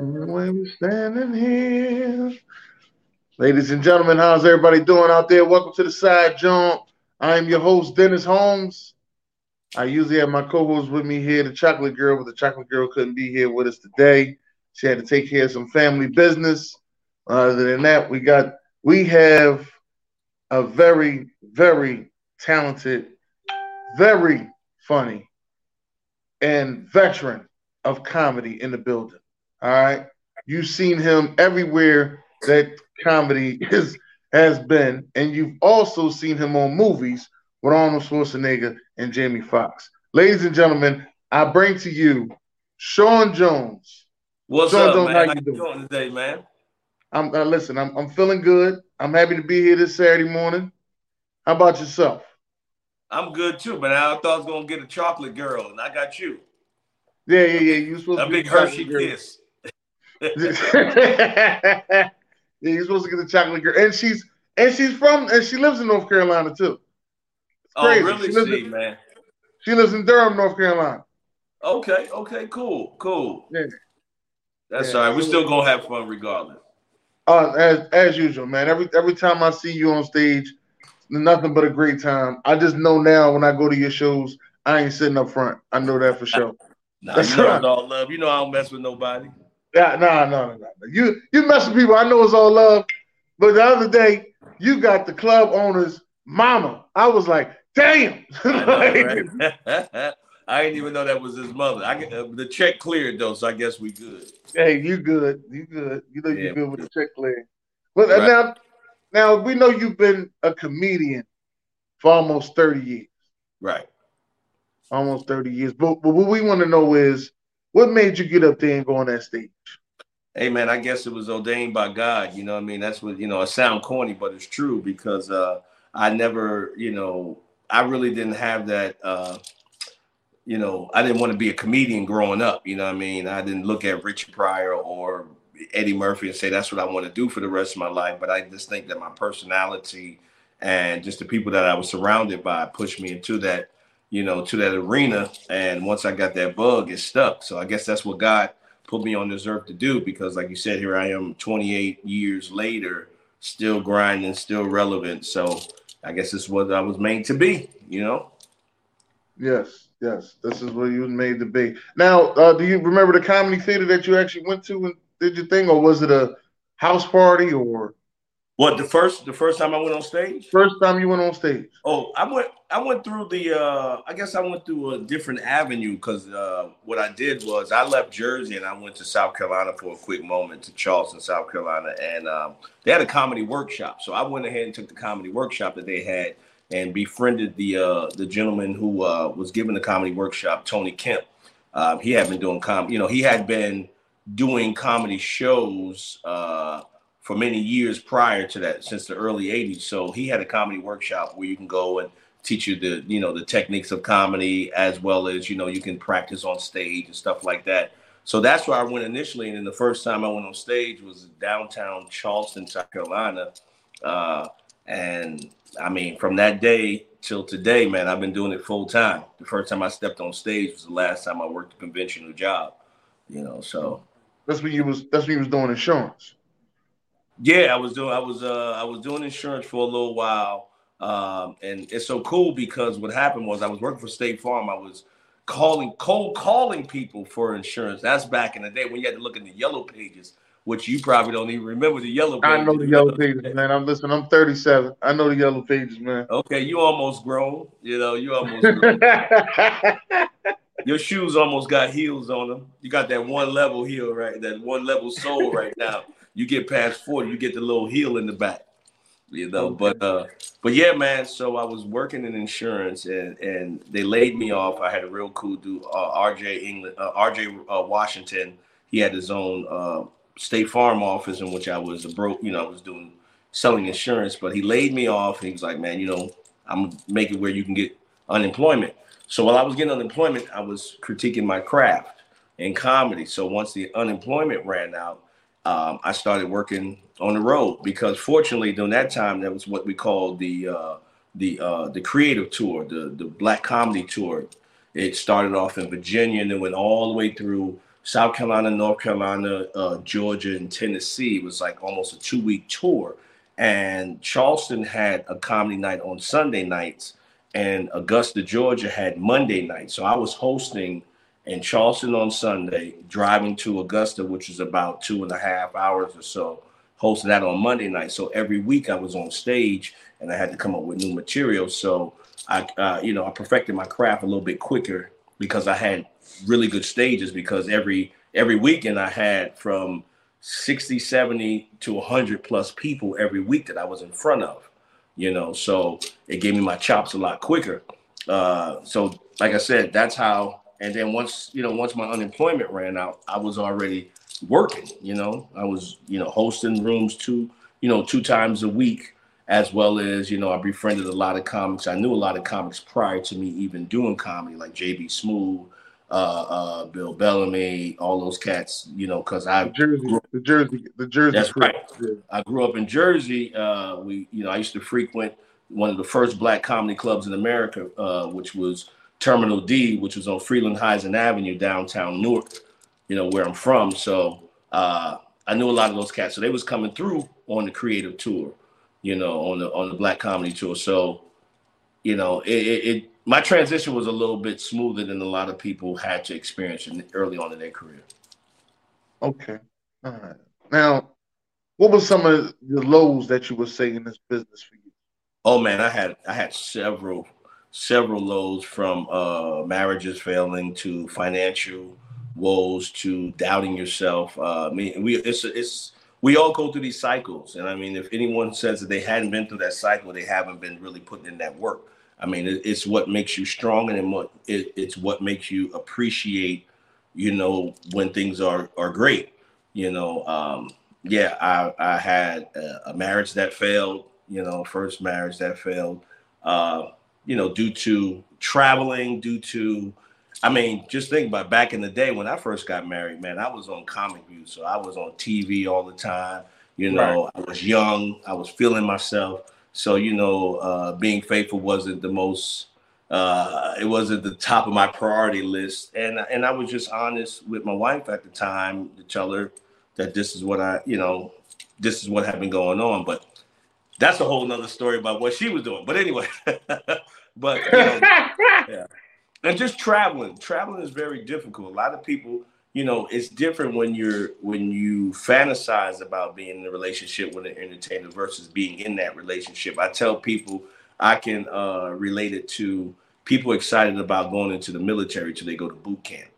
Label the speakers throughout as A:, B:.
A: We're standing here. Ladies and gentlemen, how's everybody doing out there? Welcome to the Side Jawn. I am your host, Dennis Holmes. I usually have my co-host with me here, the chocolate girl, but the chocolate girl couldn't be here with us today. She had to take care of some family business. Other than that, we got we have a very, very talented, very funny, and veteran of comedy in the building. All right. You've seen him everywhere that comedy is has been, and you've also seen him on movies with Arnold Schwarzenegger and Jamie Foxx. Ladies and gentlemen, I bring to you Shaun Jones.
B: What's Shaun up, Jones, man? How, how you doing? doing today, man?
A: I'm uh, listen. I'm I'm feeling good. I'm happy to be here this Saturday morning. How about yourself?
B: I'm good too, but I thought I was gonna get a chocolate girl, and I got you.
A: Yeah, yeah, yeah. You supposed
B: a
A: to
B: big Hershey kiss.
A: Yeah, you're supposed to get the chocolate girl, and she's and she's from and she lives in North Carolina too.
B: Oh, really? She See,
A: in,
B: man.
A: She lives in Durham, North Carolina.
B: Okay. Okay. Cool. Cool. Yeah. That's yeah. all right. We're still gonna have fun regardless.
A: Uh, as as usual, man. Every every time I see you on stage, nothing but a great time. I just know now when I go to your shows, I ain't sitting up front. I know that for sure.
B: nah, That's you know right. all love. You know I don't mess with nobody.
A: Yeah, no, no, no, no. You you mess with people. I know it's all love. But the other day, you got the club owner's mama. I was like, damn.
B: I, know, right? I didn't even know that was his mother. I uh, the check cleared though, so I guess we good.
A: Hey, you good? You good? You know you good with the check clearing. But uh, right. now, now we know you've been a comedian for almost thirty years.
B: Right.
A: Almost thirty years. But, but what we want to know is what made you get up there and go on that stage?
B: Hey man, I guess it was ordained by God. You know, I mean, that's what you know. It sound corny, but it's true because uh, I never, you know, I really didn't have that. Uh, you know, I didn't want to be a comedian growing up. You know, I mean, I didn't look at Richard Pryor or Eddie Murphy and say that's what I want to do for the rest of my life. But I just think that my personality and just the people that I was surrounded by pushed me into that you know, to that arena. And once I got that bug, it stuck. So I guess that's what God put me on this earth to do because, like you said, here I am 28 years later, still grinding, still relevant. So I guess it's what I was made to be, you know?
A: Yes, yes. This is what you was made to be. Now, uh, do you remember the comedy theater that you actually went to and did your thing, or was it a house party or?
B: What the first the first time I went on stage?
A: First time you went on stage.
B: Oh, I went I went through the uh I guess I went through a different avenue because uh what I did was I left Jersey and I went to South Carolina for a quick moment to Charleston, South Carolina, and um, they had a comedy workshop. So I went ahead and took the comedy workshop that they had and befriended the uh the gentleman who uh was giving the comedy workshop, Tony Kemp. Um, he had been doing com you know, he had been doing comedy shows uh for many years prior to that, since the early '80s. So he had a comedy workshop where you can go and teach you the you know the techniques of comedy as well as you know you can practice on stage and stuff like that. So that's where I went initially, and then the first time I went on stage was downtown Charleston, South Carolina, uh, and I mean from that day till today, man, I've been doing it full time. The first time I stepped on stage was the last time I worked a conventional job, you know. So
A: that's when you was that's when you was doing insurance.
B: Yeah, I was doing I was uh I was doing insurance for a little while. Um, and it's so cool because what happened was I was working for State Farm. I was calling cold calling people for insurance. That's back in the day when you had to look in the yellow pages, which you probably don't even remember the yellow pages.
A: I know the yellow pages, man. I'm listening. I'm 37. I know the yellow pages, man.
B: Okay, you almost grown. You know, you almost Your shoes almost got heels on them. You got that one level heel, right? That one level sole right now you get past 40, you get the little heel in the back. You know, but uh, but yeah, man. So I was working in insurance, and and they laid me off. I had a real cool dude, uh, R.J. England, uh, R.J. Uh, Washington. He had his own uh, State Farm office in which I was a broke. You know, I was doing selling insurance, but he laid me off. And he was like, man, you know, I'm making where you can get unemployment. So while I was getting unemployment, I was critiquing my craft in comedy. So once the unemployment ran out, um, I started working on the road because fortunately during that time that was what we called the uh, the uh, the creative tour, the the black comedy tour. It started off in Virginia and then went all the way through South Carolina, North Carolina, uh, Georgia, and Tennessee. It was like almost a two week tour. And Charleston had a comedy night on Sunday nights, and Augusta, Georgia had Monday night. So I was hosting in Charleston on Sunday, driving to Augusta, which is about two and a half hours or so, hosting that on Monday night. So every week I was on stage and I had to come up with new material. So I, uh, you know, I perfected my craft a little bit quicker because I had really good stages because every every weekend I had from 60, 70 to 100 plus people every week that I was in front of, you know, so it gave me my chops a lot quicker. Uh, so like I said, that's how, and then once, you know, once my unemployment ran out, I was already working, you know, I was, you know, hosting rooms two, you know, two times a week as well as you know I befriended a lot of comics. I knew a lot of comics prior to me even doing comedy, like JB Smoove, uh, uh, Bill Bellamy, all those cats. You know, because I
A: the Jersey, up, the Jersey, the Jersey.
B: That's right. Yeah. I grew up in Jersey. Uh, we, you know, I used to frequent one of the first black comedy clubs in America, uh, which was Terminal D, which was on Frelinghuysen Avenue, downtown Newark. You know where I'm from, so uh, I knew a lot of those cats. So they was coming through on the creative tour you know, on the on the Black Comedy Tour. So, you know, it, it, it my transition was a little bit smoother than a lot of people had to experience in, early on in their career.
A: Okay, all right. Now, what were some of the lows that you were saying in this business for you?
B: Oh man, I had I had several several lows from uh, marriages failing to financial woes to doubting yourself. Uh, I mean, we it's it's we all go through these cycles. And I mean, if anyone says that they hadn't been through that cycle, they haven't been really putting in that work. I mean, it, it's what makes you strong and it, it's what makes you appreciate, you know, when things are are great. You know, um, yeah, I I had a, a marriage that failed. You know, first marriage that failed. Uh, you know, due to traveling, due to I mean, just think about back in the day when I first got married, man, I was on Comic View. So I was on TV all the time. You know, right. I was young, I was feeling myself. So, you know, uh, being faithful wasn't the most, uh, it wasn't the top of my priority list. And, and I was just honest with my wife at the time to tell her that this is what I, you know, this is what had been going on. But that's a whole nother story about what she was doing. But anyway, but, you know, yeah. And just traveling. Traveling is very difficult. A lot of people you know it's different when you're when you fantasize about being in a relationship with an entertainer versus being in that relationship. I tell people i can uh, relate it to people excited about going into the military till they go to boot camp.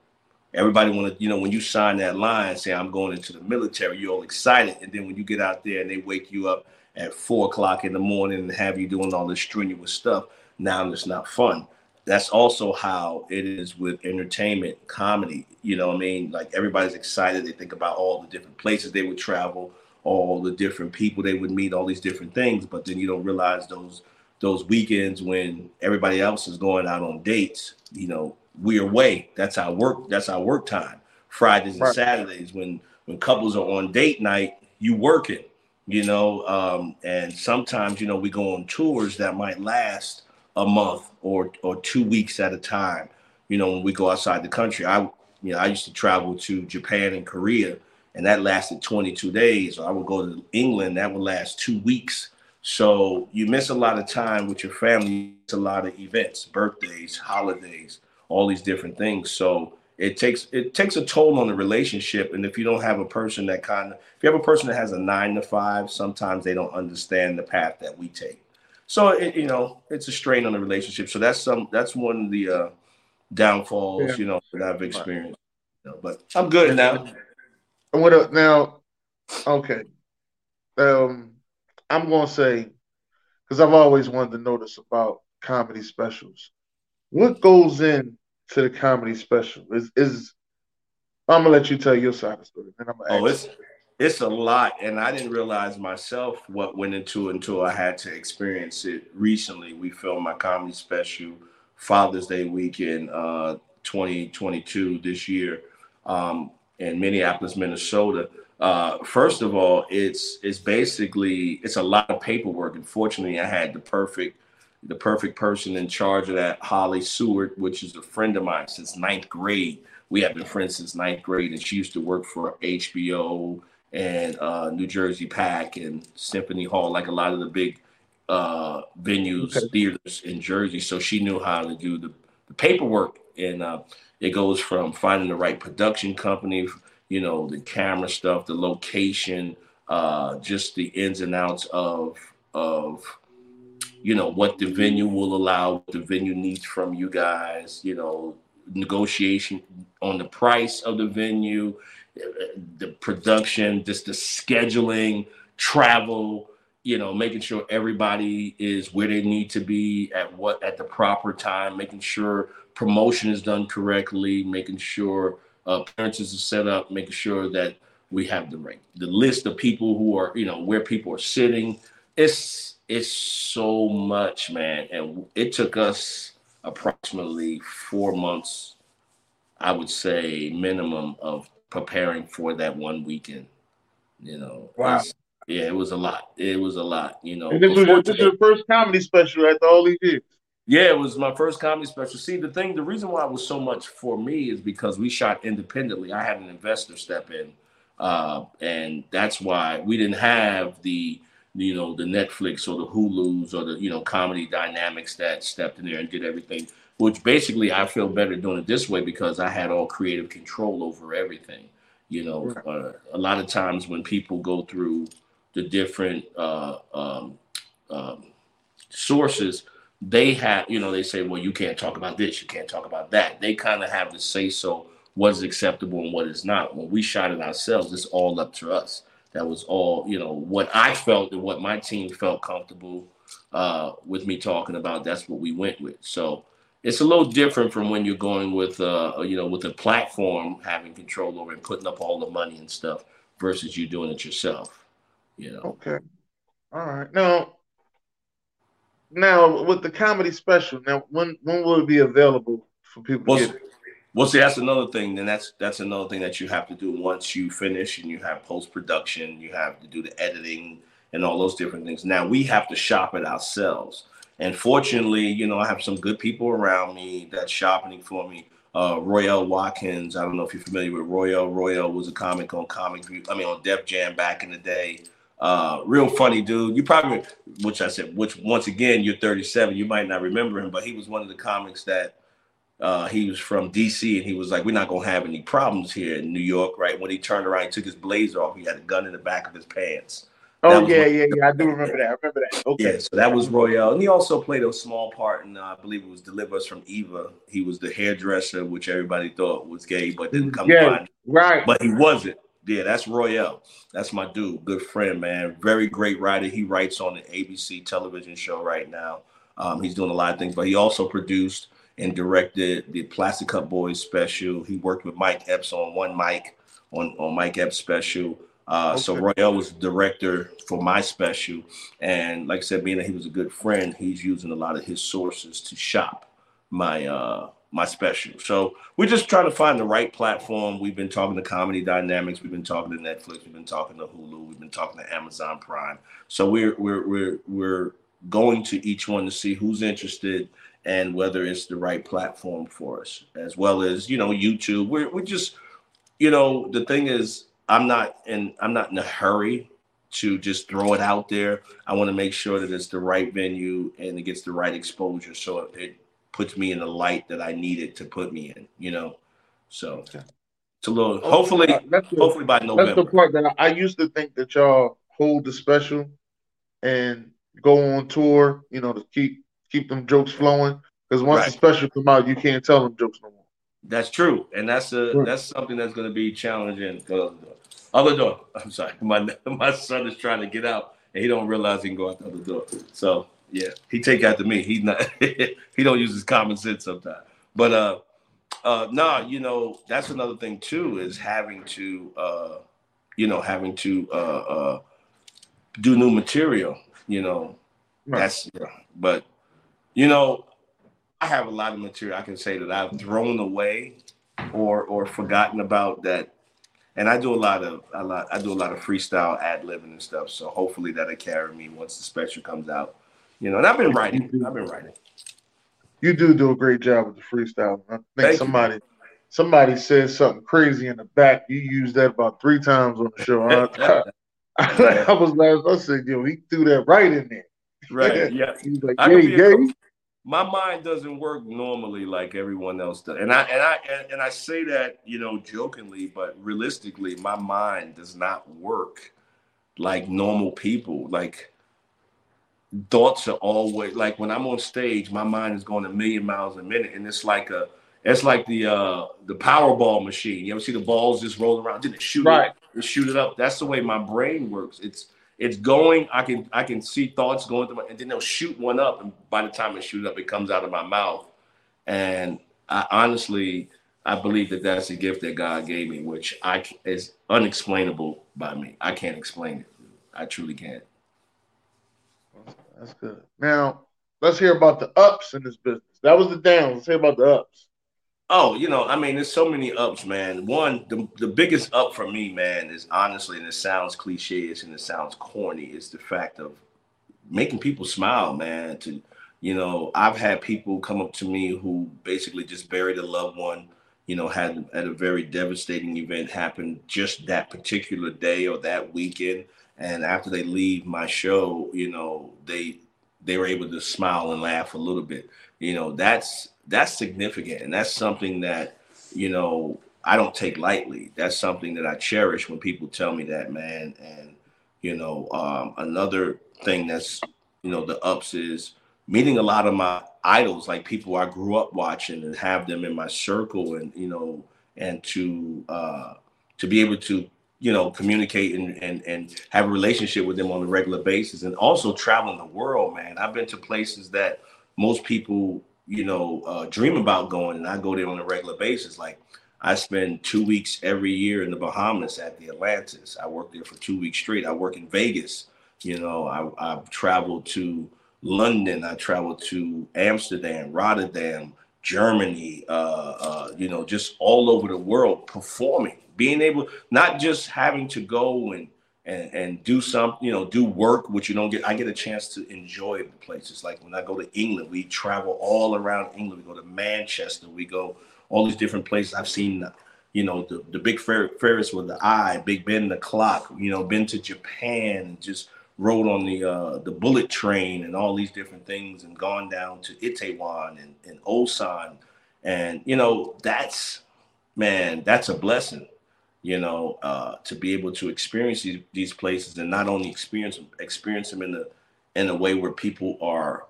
B: Everybody want to you know when you sign that line say i'm going into the military you're all excited. And then when you get out there and they wake you up at four o'clock in the morning and have you doing all this strenuous stuff now it's not fun. That's also how it is with entertainment comedy you know what i mean? Like everybody's excited they think about all the different places they would travel all the different people they would meet all these different things but then you don't realize those those weekends when everybody else is going out on dates you know we're away. That's our work that's our work time. Fridays and right. saturdays when when couples are on date night you working you know um and sometimes you know we go on tours that might last a month or or two weeks at a time. You know, when we go outside the country, I you know I used to travel to Japan and Korea, and that lasted 22 days. I would go to England, that would last two weeks. So you miss a lot of time with your family. It's a lot of events, birthdays, holidays, all these different things. So it takes it takes a toll on the relationship. And if you don't have a person that kind of if you have a person that has a nine to five, sometimes they don't understand the path that we take. So it, you know, it's a strain on the relationship. So that's some that's one of the uh, downfalls, yeah. you know, that I've experienced. You know, but I'm good now.
A: And what up now? Okay. Um, I'm gonna say because I've always wanted to notice about comedy specials. What goes in to the comedy special? Is is I'm gonna let you tell your side of the story. Then I'm
B: gonna oh, it's it's a lot and i didn't realize myself what went into it until i had to experience it recently. We filmed my comedy special father's day weekend uh, 2022 this year um, in minneapolis minnesota. Uh, first of all it's it's basically it's a lot of paperwork unfortunately i had the perfect the perfect person in charge of that holly seward which is a friend of mine since ninth grade. We have been friends since ninth grade, and she used to work for HBO and uh, New Jersey PAC and Symphony Hall, like a lot of the big uh, venues, okay. theaters in Jersey. So she knew how to do the, the paperwork, and uh, it goes from finding the right production company, you know, the camera stuff, the location, uh, just the ins and outs of of you know what the venue will allow, what the venue needs from you guys, you know, negotiation on the price of the venue, the production, just the scheduling, travel, you know, making sure everybody is where they need to be at what at the proper time, making sure promotion is done correctly, making sure uh, appearances are set up, making sure that we have the right the list of people who are you know where people are sitting. It's it's so much, man, and it took us approximately four months, I would say, minimum of preparing for that one weekend. You know,
A: wow.
B: Yeah, it was a lot. It was a lot. You know,
A: and this was your first comedy special after all these years.
B: Yeah, it was my first comedy special. See, the thing, the reason why it was so much for me is because we shot independently. I had an investor step in, uh, and that's why we didn't have the you know the Netflix or the Hulu's or the you know comedy dynamics that stepped in there and did everything which basically I feel better doing it this way because I had all creative control over everything. You know, uh, a lot of times when people go through the different uh, um, um, sources, they have, you know, they say, well, you can't talk about this, you can't talk about that. They kind of have to say so what is acceptable and what is not. When we shot it ourselves, it's all up to us. That was all, you know, what I felt and what my team felt comfortable uh, with me talking about. That's what we went with. So it's a little different from when you're going with uh you know with a platform having control over and putting up all the money and stuff versus you doing it yourself you know?
A: Okay. All right. Now now with the comedy special now when when will it be available for people
B: well, to get well see that's another thing then that's that's another thing that you have to do once you finish and you have post-production you have to do the editing and all those different things. Now we have to shop it ourselves and fortunately, you know, I have some good people around me that's shopping for me. Uh, Royale Watkins, I don't know if you're familiar with Royale. Royale was a comic on Comic I mean, on Def Jam back in the day. Uh, real funny dude. You probably, which I said, which once again, you're 37, you might not remember him, but he was one of the comics that uh, he was from DC and he was like, We're not gonna have any problems here in New York, right? When he turned around, he took his blazer off, he had a gun in the back of his pants.
A: Oh yeah, yeah, yeah. I do remember that. I remember that. Okay.
B: Yeah, so that was Royale, and he also played a small part in, uh, I believe it was Deliver Us from Eva. He was the hairdresser, which everybody thought was gay, but didn't come
A: yeah, to find. Right.
B: But he wasn't. Yeah, that's Royale. That's my dude, good friend, man. Very great writer. He writes on the ABC television show right now. Um, he's doing a lot of things, but he also produced and directed the Plastic Cup Boys special. He worked with Mike Epps on One Mike on on Mike Epps special. Uh, okay. So Royale was director for my special, and like I said, being that he was a good friend, he's using a lot of his sources to shop my uh, my special. So we're just trying to find the right platform. We've been talking to Comedy Dynamics, we've been talking to Netflix, we've been talking to Hulu, we've been talking to Amazon Prime. So we're we're we're we're going to each one to see who's interested and whether it's the right platform for us, as well as you know YouTube. We're we're just you know the thing is I'm not in I'm not in a hurry to just throw it out there. I want to make sure that it's the right venue and it gets the right exposure so it puts me in the light that I need it to put me in, you know. So it's a little hopefully that's the, hopefully by November.
A: That's the part that I, I used to think that y'all hold the special and go on tour, you know, to keep keep them jokes flowing. Because once right. the special come out, you can't tell them jokes no more.
B: That's true, and that's a right. that's something that's going to be challenging because other door. I'm sorry. My my son is trying to get out and he don't realize he can go out the other door. So yeah, he take after me. He's not he don't use his common sense sometimes. But uh uh nah, you know, that's another thing too, is having to uh you know, having to uh uh do new material, you know. Right. That's yeah. but you know, I have a lot of material I can say that I've thrown away or or forgotten about that and I do a lot of a lot I do a lot of freestyle ad libbing and stuff. So hopefully that'll carry me once the special comes out. You know, and I've been writing. I've been writing.
A: You do do a great job with the freestyle. I think Thank somebody you. somebody said something crazy in the back. You used that about three times on the show. I, I, I was last. I said, yo, he threw that right in there.
B: Right. Yeah.
A: He's like, yay, yay.
B: My mind doesn't work normally like everyone else does, and I and I and, and I say that you know jokingly, but realistically, my mind does not work like normal people. Like thoughts are always like when I'm on stage, my mind is going a million miles a minute, and it's like a it's like the uh the Powerball machine. You ever see the balls just roll around? Didn't it shoot right. it shoot it up? That's the way my brain works. It's it's going. I can I can see thoughts going through my, and then they'll shoot one up, and by the time it shoots up, it comes out of my mouth. And I honestly, I believe that that's a gift that God gave me, which I is unexplainable by me. I can't explain it. I truly can't.
A: That's good. Now, let's hear about the ups in this business. That was the downs. Let's hear about the ups.
B: Oh, you know, I mean, there's so many ups, man. One, the, the biggest up for me, man, is honestly, and it sounds cliche and it sounds corny, is the fact of making people smile, man. To you know, I've had people come up to me who basically just buried a loved one, you know, had at a very devastating event happen just that particular day or that weekend and after they leave my show you know they they were able to smile and laugh a little bit you know that's that's significant and that's something that you know i don't take lightly that's something that i cherish when people tell me that man and you know um, another thing that's you know the ups is meeting a lot of my idols like people i grew up watching and have them in my circle and you know and to uh to be able to you know, communicate and, and, and have a relationship with them on a regular basis and also traveling the world, man. I've been to places that most people, you know, uh, dream about going and I go there on a regular basis. Like I spend two weeks every year in the Bahamas at the Atlantis. I work there for two weeks straight. I work in Vegas. You know, I, I've traveled to London. I traveled to Amsterdam, Rotterdam, Germany, uh, uh, you know, just all over the world performing being able not just having to go and and, and do some, you know, do work, which you don't get. I get a chance to enjoy the places. Like when I go to England, we travel all around England. We go to Manchester. We go all these different places. I've seen, you know, the, the big Fer- Ferris with the eye, Big Ben, the clock. You know, been to Japan, just rode on the uh, the bullet train and all these different things, and gone down to Itaewon and, and Osan, and you know, that's man, that's a blessing you know, uh, to be able to experience these, these places and not only experience them, experience them in the in a way where people are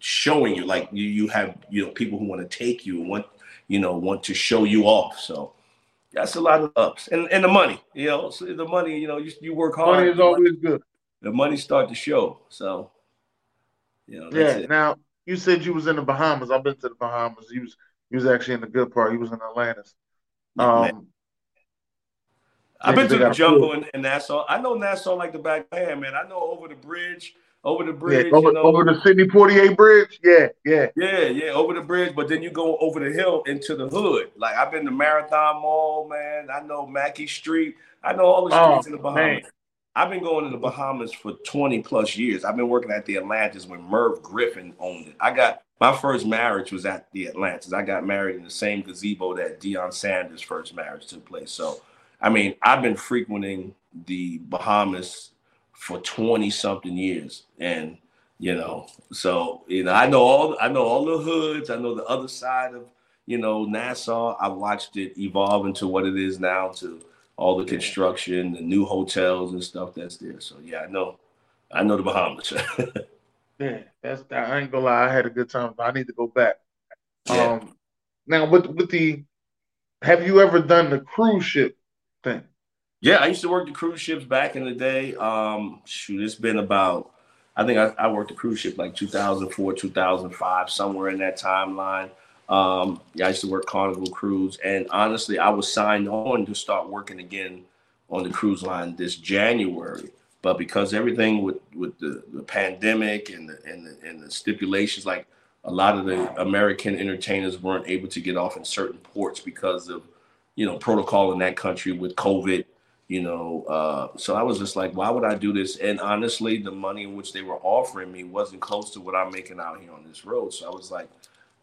B: showing you, like you, you have, you know, people who want to take you and want, you know, want to show you off. So that's a lot of ups and, and the money, you know, so the money, you know, you, you work hard.
A: Money is always good.
B: The money start to show. So, you know,
A: yeah. It. Now you said you was in the Bahamas. I've been to the Bahamas. You was, you was actually in the good part. You was in Atlantis. Um,
B: I've been to the jungle in, in, Nassau. I know Nassau like the back of hand, man. I know over the bridge, over the bridge,
A: yeah, over,
B: you know,
A: over the Sidney Poitier Bridge. Yeah, yeah,
B: yeah, yeah, over the bridge. But then you go over the hill into the hood. Like I've been to Marathon Mall, man. I know Mackey Street. I know all the oh, streets oh, in the Bahamas. Man. I've been going to the Bahamas for 20 plus years. I've been working at the Atlantis when Merv Griffin owned it. I got my first marriage was at the Atlantis. I got married in the same gazebo that Deion Sanders' first marriage took place. So I mean, I've been frequenting the Bahamas for 20 something years. And, you know, so, you know, I know all, I know all the hoods. I know the other side of, you know, Nassau. I watched it evolve into what it is now to all the construction, the new hotels and stuff that's there. So yeah, I know, I know the Bahamas.
A: yeah, that's I ain't gonna lie. I had a good time. But I need to go back. Yeah. Um, now with with the, have you ever done the cruise ship thing?
B: Yeah, I used to work the cruise ships back in the day. Um, shoot, it's been about, I think I, I worked the cruise ship like 2004, 2005, somewhere in that timeline. Um, yeah, I used to work Carnival Cruise, and honestly, I was signed on to start working again on the cruise line this January. But because everything with with the, the pandemic and the, and the and the stipulations, like a lot of the American entertainers weren't able to get off in certain ports because of you know, protocol in that country with COVID, you know. Uh, so I was just like, why would I do this? And honestly, the money in which they were offering me wasn't close to what I'm making out here on this road. So I was like,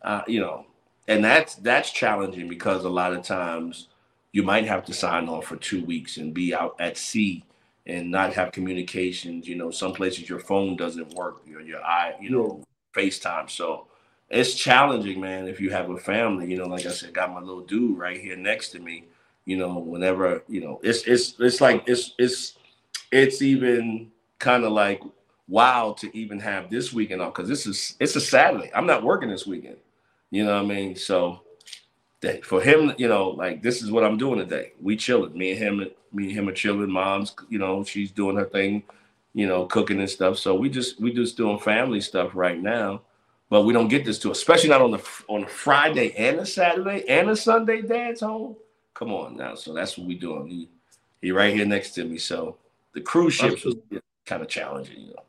B: uh, you know, and that's that's challenging because a lot of times you might have to sign on for two weeks and be out at sea and not have communications. You know, some places your phone doesn't work, your your eye, you know, FaceTime. So it's challenging, man. If you have a family, you know, like I said, got my little dude right here next to me. You know, whenever you know, it's it's it's like it's it's it's even kind of like wow to even have this weekend off because this is it's a Saturday. I'm not working this weekend. You know what I mean? So that for him, you know, like this is what I'm doing today. We chilling. Me and him, me and him are chilling. Mom's, you know, she's doing her thing, you know, cooking and stuff. So we just we just doing family stuff right now. But we don't get this to, especially not on the on a Friday and a Saturday and a Sunday. Dad's home. Come on now. So that's what we doing. He he right here next to me. So the cruise ships was kind of challenging, you know.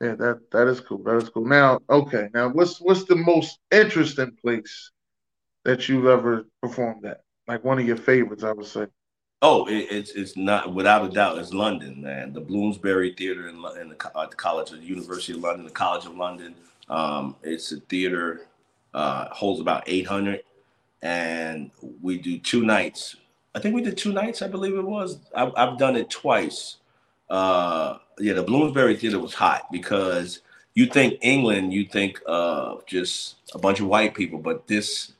A: Yeah, that that is cool. That is cool. Now, okay. Now, what's what's the most interesting place that you've ever performed at? Like one of your favorites, I would say.
B: Oh, it, it's it's not without a doubt. It's London, man. The Bloomsbury Theatre in, in the, uh, the College of the University of London, the College of London. Um, it's a theater uh, holds about 800, and we do two nights. I think we did two nights. I believe it was. I've, I've done it twice. Uh, yeah, the Bloomsbury Theater was hot because you think England, you think of just a bunch of white people, but this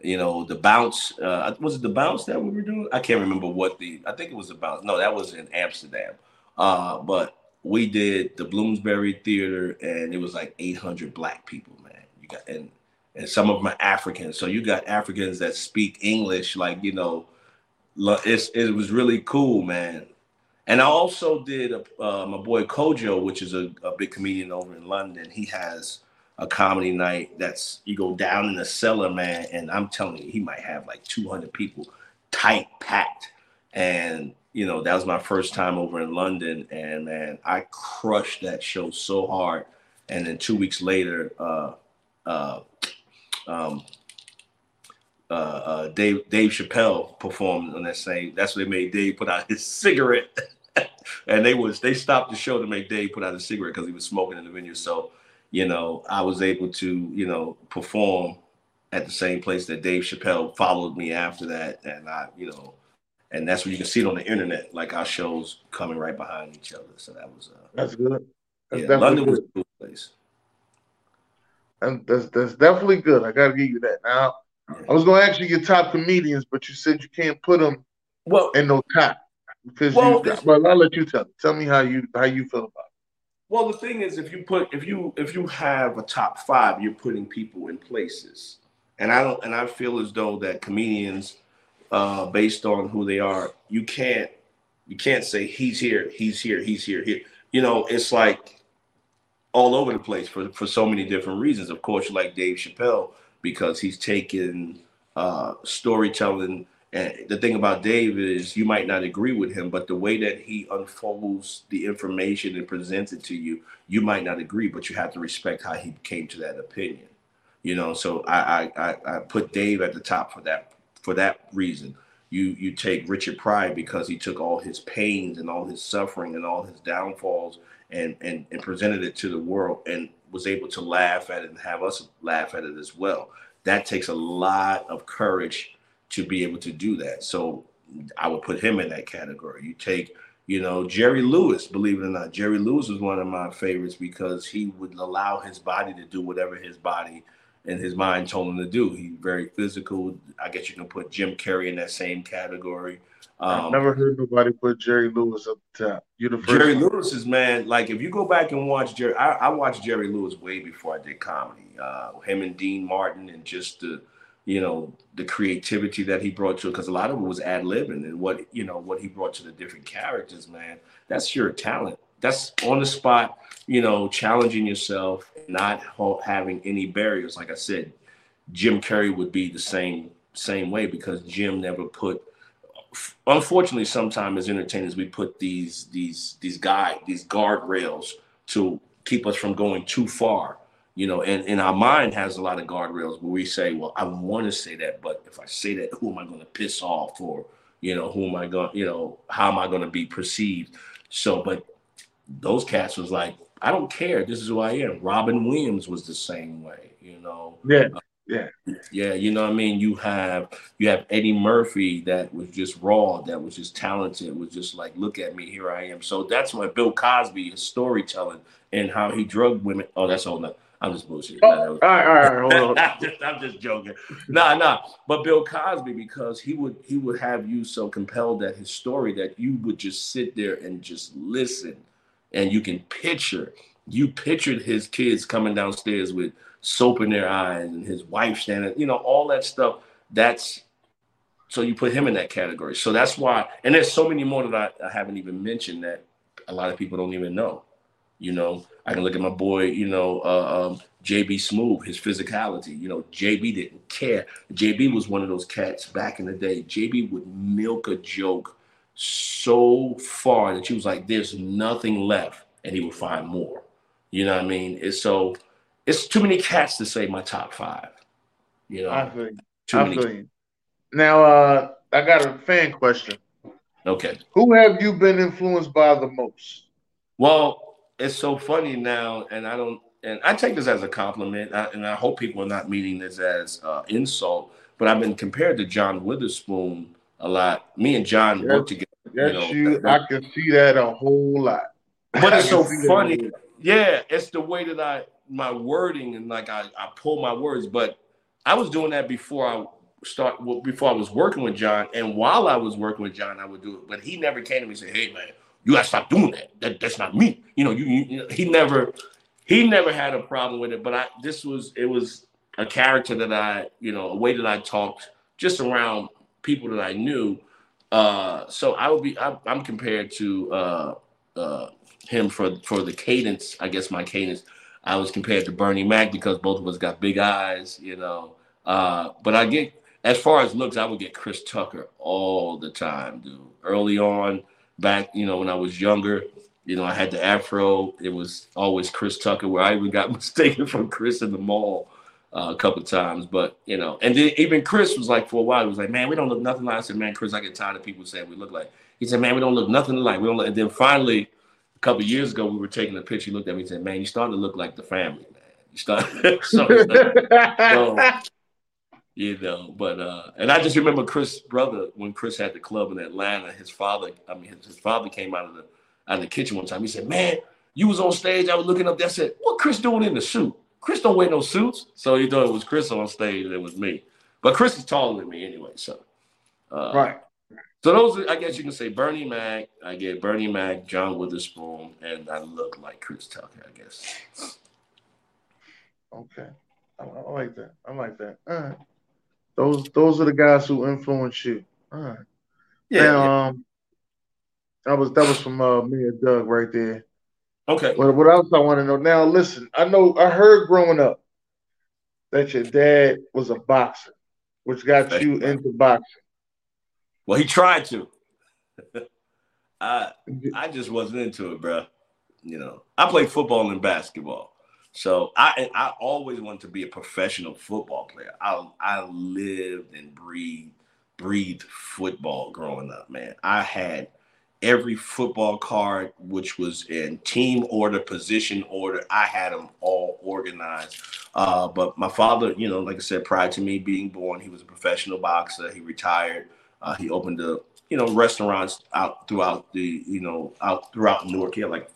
B: you know, the bounce. Uh, was it the bounce that we were doing? I can't remember what the. I think it was the bounce. No, that was in Amsterdam. Uh, but we did the Bloomsbury Theater, and it was like 800 black people, man. You got and and some of them are Africans. So you got Africans that speak English, like you know, it's it was really cool, man. And I also did a, uh, my boy Kojo, which is a, a big comedian over in London. He has a comedy night that's you go down in the cellar, man, and I'm telling you, he might have like 200 people tight packed. And you know, that was my first time over in London, and man, I crushed that show so hard. And then two weeks later, uh, uh, um, uh, uh, Dave Dave Chappelle performed on that same. That's what they made Dave put out his cigarette, and they was they stopped the show to make Dave put out a cigarette because he was smoking in the venue. So you know, I was able to, you know, perform at the same place that Dave Chappelle followed me after that. And I, you know, and that's where you can see it on the internet, like our shows coming right behind each other. So that was uh
A: that's good. That's
B: yeah, London good. was a cool place.
A: And that's that's definitely good. I gotta give you that. Now yeah. I was gonna ask you your top comedians, but you said you can't put them well in no top because well, you well I'll let you tell me. Tell me how you how you feel about it.
B: Well, the thing is, if you put if you if you have a top five, you're putting people in places, and I don't and I feel as though that comedians, uh, based on who they are, you can't you can't say he's here, he's here, he's here, here. You know, it's like all over the place for for so many different reasons. Of course, you like Dave Chappelle because he's taken uh, storytelling and the thing about Dave is you might not agree with him, but the way that he unfolds the information and presents it to you, you might not agree, but you have to respect how he came to that opinion. You know, so I I, I put Dave at the top for that for that reason. You you take Richard Pryor because he took all his pains and all his suffering and all his downfalls and and, and presented it to the world and was able to laugh at it and have us laugh at it as well. That takes a lot of courage to be able to do that. So I would put him in that category. You take, you know, Jerry Lewis, believe it or not, Jerry Lewis was one of my favorites because he would allow his body to do whatever his body and his mind told him to do. He's very physical. I guess you can put Jim Carrey in that same category.
A: Um, I've never heard nobody put Jerry Lewis up the top.
B: Jerry. Lewis is man. Like if you go back and watch Jerry, I, I watched Jerry Lewis way before I did comedy. Uh, him and Dean Martin and just the you know the creativity that he brought to it because a lot of it was ad libbing and what you know what he brought to the different characters man that's your talent that's on the spot you know challenging yourself not having any barriers like i said jim carrey would be the same same way because jim never put unfortunately sometimes as entertainers we put these these these guide these guardrails to keep us from going too far you know, and, and our mind has a lot of guardrails where we say, well, I want to say that, but if I say that, who am I going to piss off or, you know, who am I going, you know, how am I going to be perceived? So, but those cats was like, I don't care. This is who I am. Robin Williams was the same way, you know.
A: Yeah. Uh, Yeah.
B: Yeah, you know what I mean? You have you have Eddie Murphy that was just raw, that was just talented, was just like, look at me, here I am. So that's why Bill Cosby is storytelling and how he drugged women. Oh, that's all that. I'm just bullshit.
A: Oh, all right, all right, hold on.
B: I'm, just, I'm just joking. Nah, nah. But Bill Cosby, because he would he would have you so compelled at his story that you would just sit there and just listen, and you can picture. You pictured his kids coming downstairs with soap in their eyes and his wife standing, you know, all that stuff. That's so you put him in that category. So that's why, and there's so many more that I, I haven't even mentioned that a lot of people don't even know. You know, I can look at my boy, you know, uh, um, JB Smoove his physicality. You know, JB didn't care. JB was one of those cats back in the day. JB would milk a joke so far that he was like, "There's nothing left," and he would find more. You know what I mean? It's so it's too many cats to say my top five. You know,
A: I feel you. Too I many feel you. Now, uh, I got a fan question.
B: Okay.
A: Who have you been influenced by the most?
B: Well, it's so funny now, and I don't, and I take this as a compliment, and I hope people are not meaning this as uh, insult. But I've been compared to John Witherspoon a lot. Me and John yes, work together.
A: Yes, you, know, you I can see that a whole lot.
B: But it's so funny. Yeah, it's the way that I my wording and like I, I pull my words. But I was doing that before I start before I was working with John, and while I was working with John, I would do it. But he never came to me and said, "Hey, man." you gotta stop doing that. That that's not me. You know, you, you he never he never had a problem with it. But I this was it was a character that I you know a way that I talked just around people that I knew. Uh, so I would be I, am compared to uh, uh, him for for the cadence. I guess my cadence. I was compared to Bernie Mac because both of us got big eyes. You know, uh, but I get as far as looks, I would get Chris Tucker all the time, dude. Early on, back, you know, when I was younger. You know, I had the afro. It was always Chris Tucker, where I even got mistaken for Chris in the mall uh, a couple times. But you know, and then even Chris was like, for a while, he was like, "Man, we don't look nothing like." I said, "Man, Chris, I get tired of people saying we look like." He said, "Man, we don't look nothing like." We don't. Look. And then finally, a couple years ago, we were taking a picture. He looked at me and said, "Man, you starting to look like the family, man. You start." so, so, you know. But uh, and I just remember Chris' brother when Chris had the club in Atlanta. His father, I mean, his, his father came out of the out of the kitchen one time. He said, "Man, you was on stage. I was looking up there. I said, what Chris doing in the suit? Chris don't wear no suits." So he thought it was Chris on stage and it was me. But Chris is taller than me anyway. So
A: uh, right.
B: So those, are, I guess you can say Bernie Mac. I get Bernie Mac, John Witherspoon, and I look like Chris Tucker. I guess.
A: Okay, I, I like that. I like that. All right. Those those are the guys who influence you. All right. Yeah. Now, yeah. um, that was that was from uh, me and Doug right there.
B: Okay.
A: What, what else I want to know? Now, listen, I know I heard growing up that your dad was a boxer, which got That's you right. into boxing.
B: Well, he tried to. I I just wasn't into it, bro. You know, I played football and basketball. So I I always wanted to be a professional football player. I I lived and breathed breathed football growing up, man. I had every football card which was in team order, position order. I had them all organized. Uh, but my father, you know, like I said, prior to me being born, he was a professional boxer. He retired. Uh, he opened the you know restaurants out throughout the you know out throughout Newark. He had like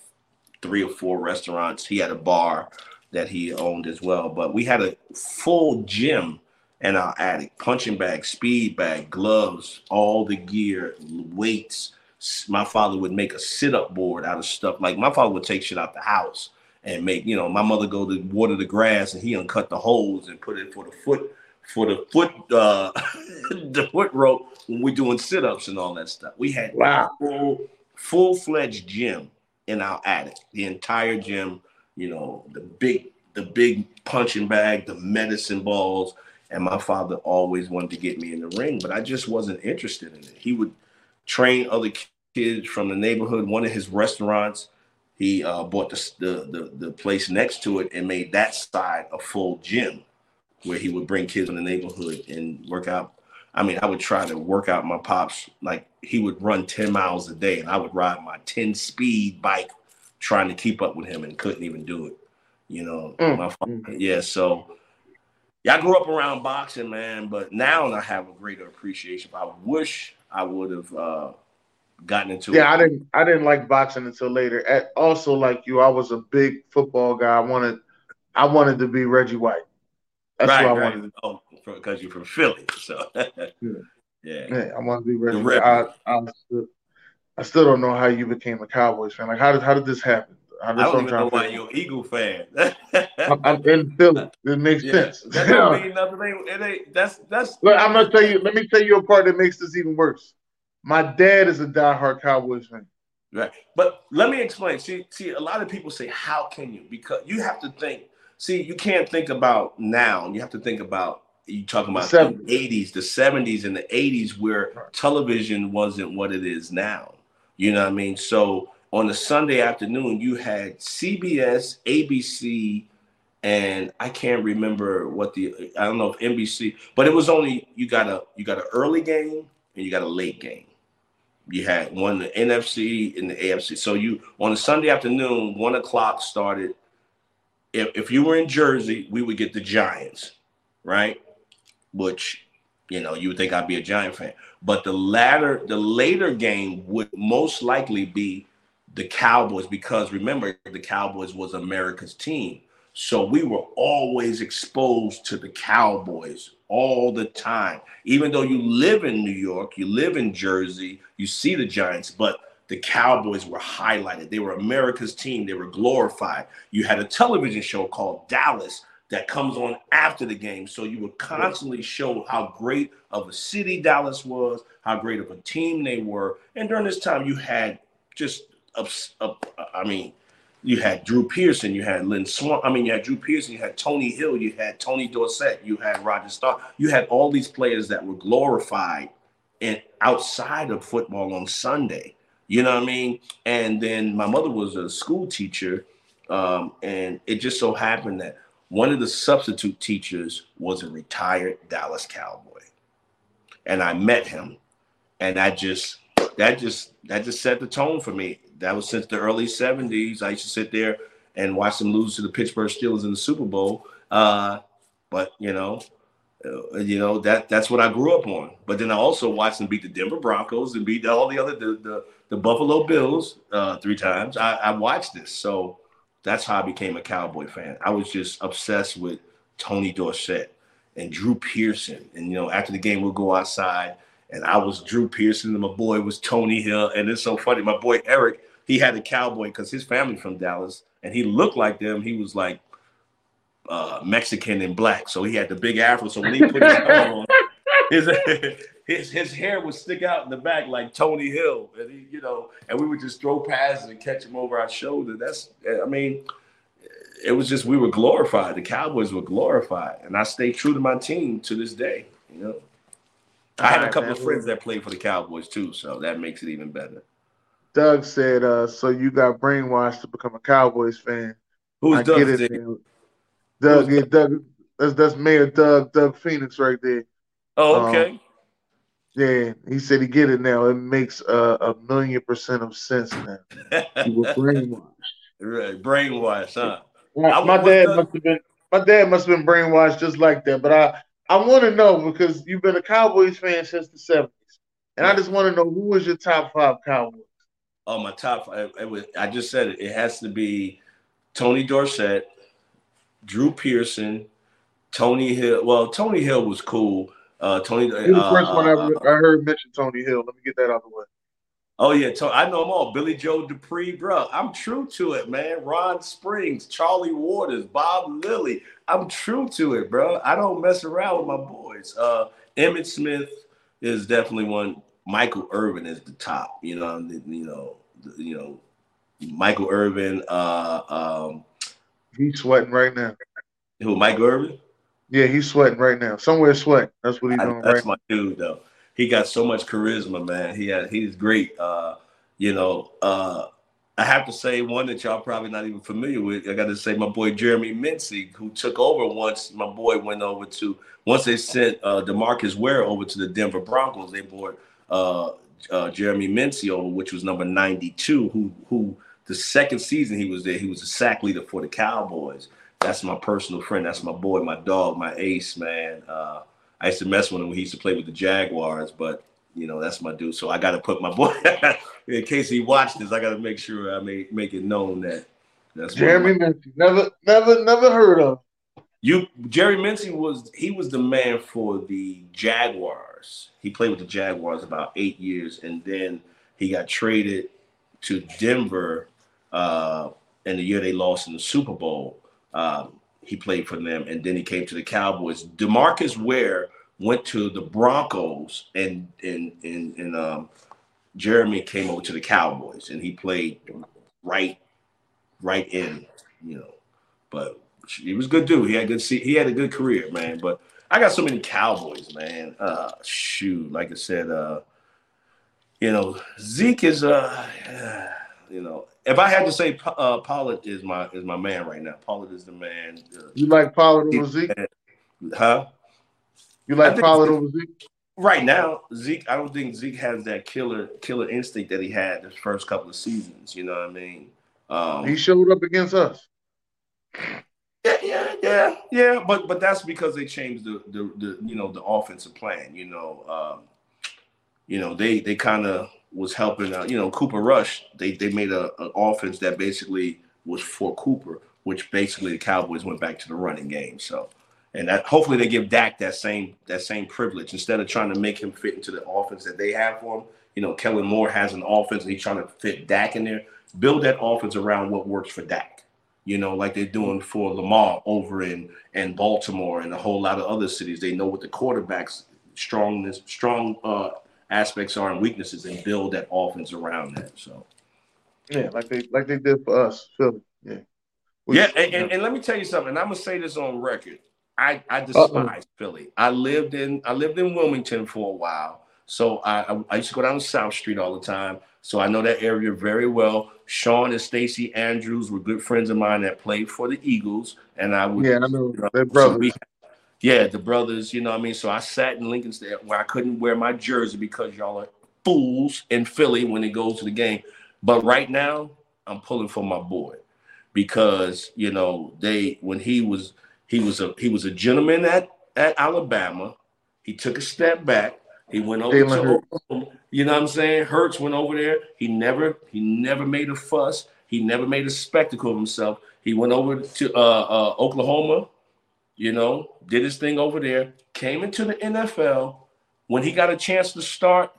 B: three or four restaurants. He had a bar that he owned as well. But we had a full gym in our attic punching bag, speed bag, gloves, all the gear, weights. My father would make a sit up board out of stuff. Like my father would take shit out the house and make, you know, my mother go to water the grass and he uncut the holes and put it for the foot for the foot uh the foot rope when we're doing sit-ups and all that stuff. We had wow. full full-fledged gym in our attic, the entire gym you know, the big the big punching bag, the medicine balls. And my father always wanted to get me in the ring, but I just wasn't interested in it. He would train other kids from the neighborhood. One of his restaurants, he uh, bought the, the, the the place next to it and made that side a full gym, where he would bring kids in the neighborhood and work out. I mean, I would try to work out my pops like he would run ten miles a day, and I would ride my ten speed bike trying to keep up with him and couldn't even do it. You know, mm. my father, yeah. So Yeah, I grew up around boxing, man, but now I have a greater appreciation. I wish I would have uh, gotten into
A: yeah, it. I didn't I didn't like boxing until later. At, also, like you, I was a big football guy. I wanted I wanted to be Reggie White.
B: That's right, what I right. wanted. Oh, because you're from Philly, so yeah.
A: yeah. yeah, I want to be Reggie. White. I, I, still, I still don't know how you became a Cowboys fan. Like, how did how did this happen?
B: I, don't even know why you're an Eagle fan.
A: I'm in Philly. It makes yeah. sense.
B: That don't mean nothing. It ain't. That's that's.
A: Look, I'm gonna tell you. Let me tell you a part that makes this even worse. My dad is a diehard Cowboys fan.
B: Right, but let me explain. See, see, a lot of people say, "How can you?" Because you have to think. See, you can't think about now. You have to think about. You talking about the, the 80s, the 70s, and the 80s, where television wasn't what it is now. You know what I mean? So on a Sunday afternoon, you had CBS, ABC, and I can't remember what the I don't know if NBC, but it was only you got a you got an early game and you got a late game. You had one the NFC and the AFC. So you on a Sunday afternoon, one o'clock started. If, if you were in Jersey, we would get the Giants, right? Which you know you would think I'd be a Giant fan. But the latter, the later game would most likely be the Cowboys because remember the Cowboys was America's team. So we were always exposed to the Cowboys all the time. Even though you live in New York, you live in Jersey, you see the Giants, but the Cowboys were highlighted. They were America's team. They were glorified. You had a television show called Dallas that comes on after the game. So you would constantly show how great of a city Dallas was, how great of a team they were. And during this time, you had just I mean, you had Drew Pearson, you had Lynn Swann. I mean, you had Drew Pearson, you had Tony Hill, you had Tony Dorsett, you had Roger Starr. You had all these players that were glorified and outside of football on Sunday. You know what I mean? And then my mother was a school teacher, um, and it just so happened that one of the substitute teachers was a retired Dallas Cowboy, and I met him, and I just that just that just set the tone for me that was since the early 70s. I used to sit there and watch them lose to the Pittsburgh Steelers in the Super Bowl. Uh, but you know, uh, you know that that's what I grew up on. But then I also watched them beat the Denver Broncos and beat all the other the the, the Buffalo Bills uh, three times. I, I watched this, so that's how I became a Cowboy fan. I was just obsessed with Tony Dorsett and Drew Pearson. And you know, after the game, we'll go outside, and I was Drew Pearson, and my boy was Tony Hill. And it's so funny, my boy Eric he had a cowboy because his family from Dallas, and he looked like them. He was like uh, Mexican and black, so he had the big afro. So when he put his on, his, his his hair would stick out in the back like Tony Hill, and he, you know, and we would just throw passes and catch him over our shoulder. That's, I mean, it was just we were glorified. The Cowboys were glorified, and I stay true to my team to this day. You know, I had a couple of friends that played for the Cowboys too, so that makes it even better.
A: Doug said, uh, so you got brainwashed to become a Cowboys fan.
B: Who's I Doug? Get it,
A: Doug, yeah, Doug. That's that's Mayor Doug Doug Phoenix right there.
B: Oh, okay. Um,
A: yeah, he said he get it now. It makes uh, a million percent of sense now. you were brainwashed.
B: Right, brainwashed, huh?
A: My, my dad Doug? must have been my dad must have been brainwashed just like that. But I I want to know because you've been a Cowboys fan since the seventies, and I just want to know who was your top five Cowboys.
B: Oh, my top five. It was, I just said it. It has to be Tony Dorsett, Drew Pearson, Tony Hill. Well, Tony Hill was cool. Uh, Tony.
A: the uh, first one I, uh, I, heard mention Tony Hill. Let me get that out of the way.
B: Oh yeah, I know them all. Billy Joe Dupree, bro. I'm true to it, man. Ron Springs, Charlie Waters, Bob Lilly. I'm true to it, bro. I don't mess around with my boys. Uh, Emmitt Smith is definitely one. Michael Irvin is the top. You know, you know, you know, Michael Irvin. Uh, um,
A: he's sweating right now.
B: Who, Michael Irvin?
A: Yeah, he's sweating right now. Somewhere sweating. That's what he's doing.
B: I, that's
A: right
B: my
A: now.
B: dude, though. He got so much charisma, man. He had he's great. Uh, you know, uh, I have to say one that y'all probably not even familiar with. I got to say my boy Jeremy Mincey, who took over once my boy went over to once they sent uh, Demarcus Ware over to the Denver Broncos. They brought uh, uh, Jeremy Mincey, which was number 92, who who the second season he was there, he was a sack leader for the Cowboys. that's my personal friend. That's my boy, my dog, my ace, man. Uh, I used to mess with him when he used to play with the Jaguars, but you know that's my dude. So I got to put my boy in case he watched this. I got to make sure I make make it known that
A: that's Jeremy Mincey. Never, never, never heard of.
B: You Jerry Mincey was he was the man for the Jaguars. He played with the Jaguars about eight years, and then he got traded to Denver uh, in the year they lost in the Super Bowl. Um, he played for them, and then he came to the Cowboys. Demarcus Ware went to the Broncos, and and and, and um, Jeremy came over to the Cowboys, and he played right right in, you know. But he was good dude. He had good he had a good career, man. But I got so many Cowboys, man. Uh, shoot, like I said, uh, you know, Zeke is uh, you know, if I had to say, uh, Pollard is my is my man right now. Pollard is the man.
A: Uh, you like Pollard over Zeke?
B: Huh?
A: You like Pollard over Zeke?
B: Right now, Zeke. I don't think Zeke has that killer killer instinct that he had the first couple of seasons. You know what I mean?
A: Um, he showed up against us.
B: Yeah, yeah, yeah, yeah. But but that's because they changed the the, the you know the offensive plan. You know, um, you know they they kind of was helping out. You know, Cooper Rush, they they made a an offense that basically was for Cooper, which basically the Cowboys went back to the running game. So, and that hopefully they give Dak that same that same privilege instead of trying to make him fit into the offense that they have for him. You know, Kellen Moore has an offense and he's trying to fit Dak in there. Build that offense around what works for Dak. You know, like they're doing for Lamar over in and Baltimore and a whole lot of other cities. They know what the quarterbacks strongness, strong uh, aspects are and weaknesses and build that offense around that. So
A: yeah, like they like they did for us, Philly. Yeah.
B: We, yeah, and, and, and, let me tell you something. And I'm gonna say this on record. I, I despise Uh-oh. Philly. I lived in I lived in Wilmington for a while. So I, I used to go down South Street all the time. So I know that area very well. Shawn and Stacy Andrews were good friends of mine that played for the Eagles. And I would
A: Yeah, I know. You know They're brothers. So we,
B: yeah, the brothers, you know what I mean? So I sat in Lincoln where I couldn't wear my jersey because y'all are fools in Philly when it goes to the game. But right now, I'm pulling for my boy because you know they when he was he was a he was a gentleman at at Alabama. He took a step back. He went over to Oklahoma. You know what I'm saying? Hurts went over there. He never he never made a fuss. He never made a spectacle of himself. He went over to uh, uh, Oklahoma you know, did his thing over there, came into the NFL. When he got a chance to start,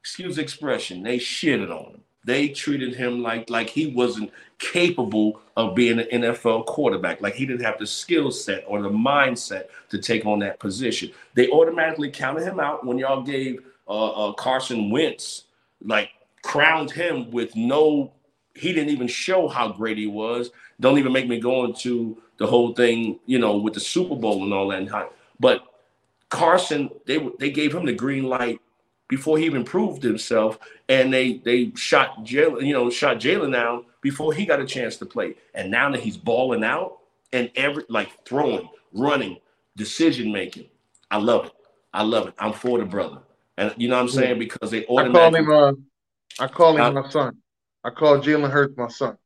B: excuse the expression, they shitted on him. They treated him like like he wasn't capable of being an NFL quarterback, like he didn't have the skill set or the mindset to take on that position. They automatically counted him out when y'all gave uh, uh, Carson Wentz, like crowned him with no. He didn't even show how great he was. Don't even make me go into the whole thing, you know, with the Super Bowl and all that. But Carson, they they gave him the green light before he even proved himself, and they they shot Jalen, you know, shot Jalen down before he got a chance to play. And now that he's balling out and every like throwing, running, decision making, I love it. I love it. I'm for the brother, and you know what I'm saying because they automatically.
A: I call him. Uh, I call him uh, my son. I call Jalen Hurts my son.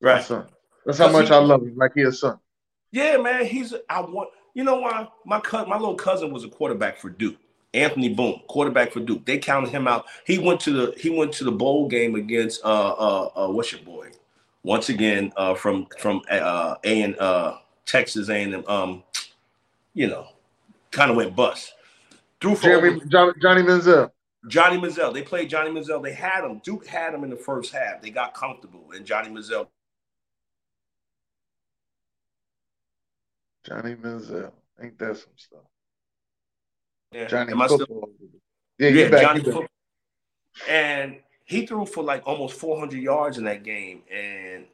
B: Right. My son.
A: That's how much he, I love him, like he's a son.
B: Yeah, man. He's I want you know why? My cousin, my little cousin was a quarterback for Duke. Anthony Boone, quarterback for Duke. They counted him out. He went to the he went to the bowl game against uh uh, uh what's your boy? Once again, uh from from uh A and uh Texas A and um, you know, kind of went bust.
A: Threw for Jeremy, Johnny, Johnny Manziel.
B: Johnny Manziel. They played Johnny Manziel. They had him. Duke had him in the first half. They got comfortable, and Johnny Manziel
A: Johnny Manziel. Ain't that some stuff?
B: Yeah. Johnny Am football. Still... Yeah, yeah Johnny football. And he threw for like almost 400 yards in that game. And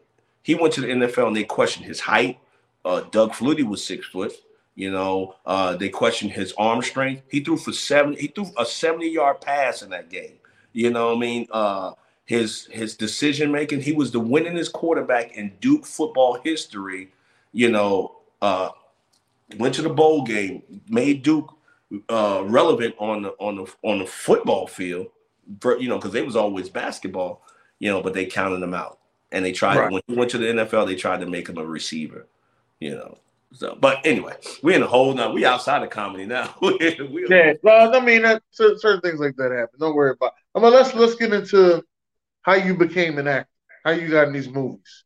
B: he went to the NFL and they questioned his height. Uh, Doug Flutie was six foot. You know, uh, they questioned his arm strength. He threw for seven. He threw a 70 yard pass in that game. You know what I mean? Uh, his his decision making. He was the winningest quarterback in Duke football history. You know, uh, went to the bowl game, made Duke uh, relevant on the on the on the football field, for, you know, because they was always basketball, you know, but they counted him out, and they tried right. when he went to the NFL, they tried to make him a receiver, you know. So, but anyway, we're in a whole now. We outside of comedy now. we,
A: yeah, well, I mean, that, certain things like that happen. Don't worry about. I mean, let's let's get into how you became an actor. How you got in these movies.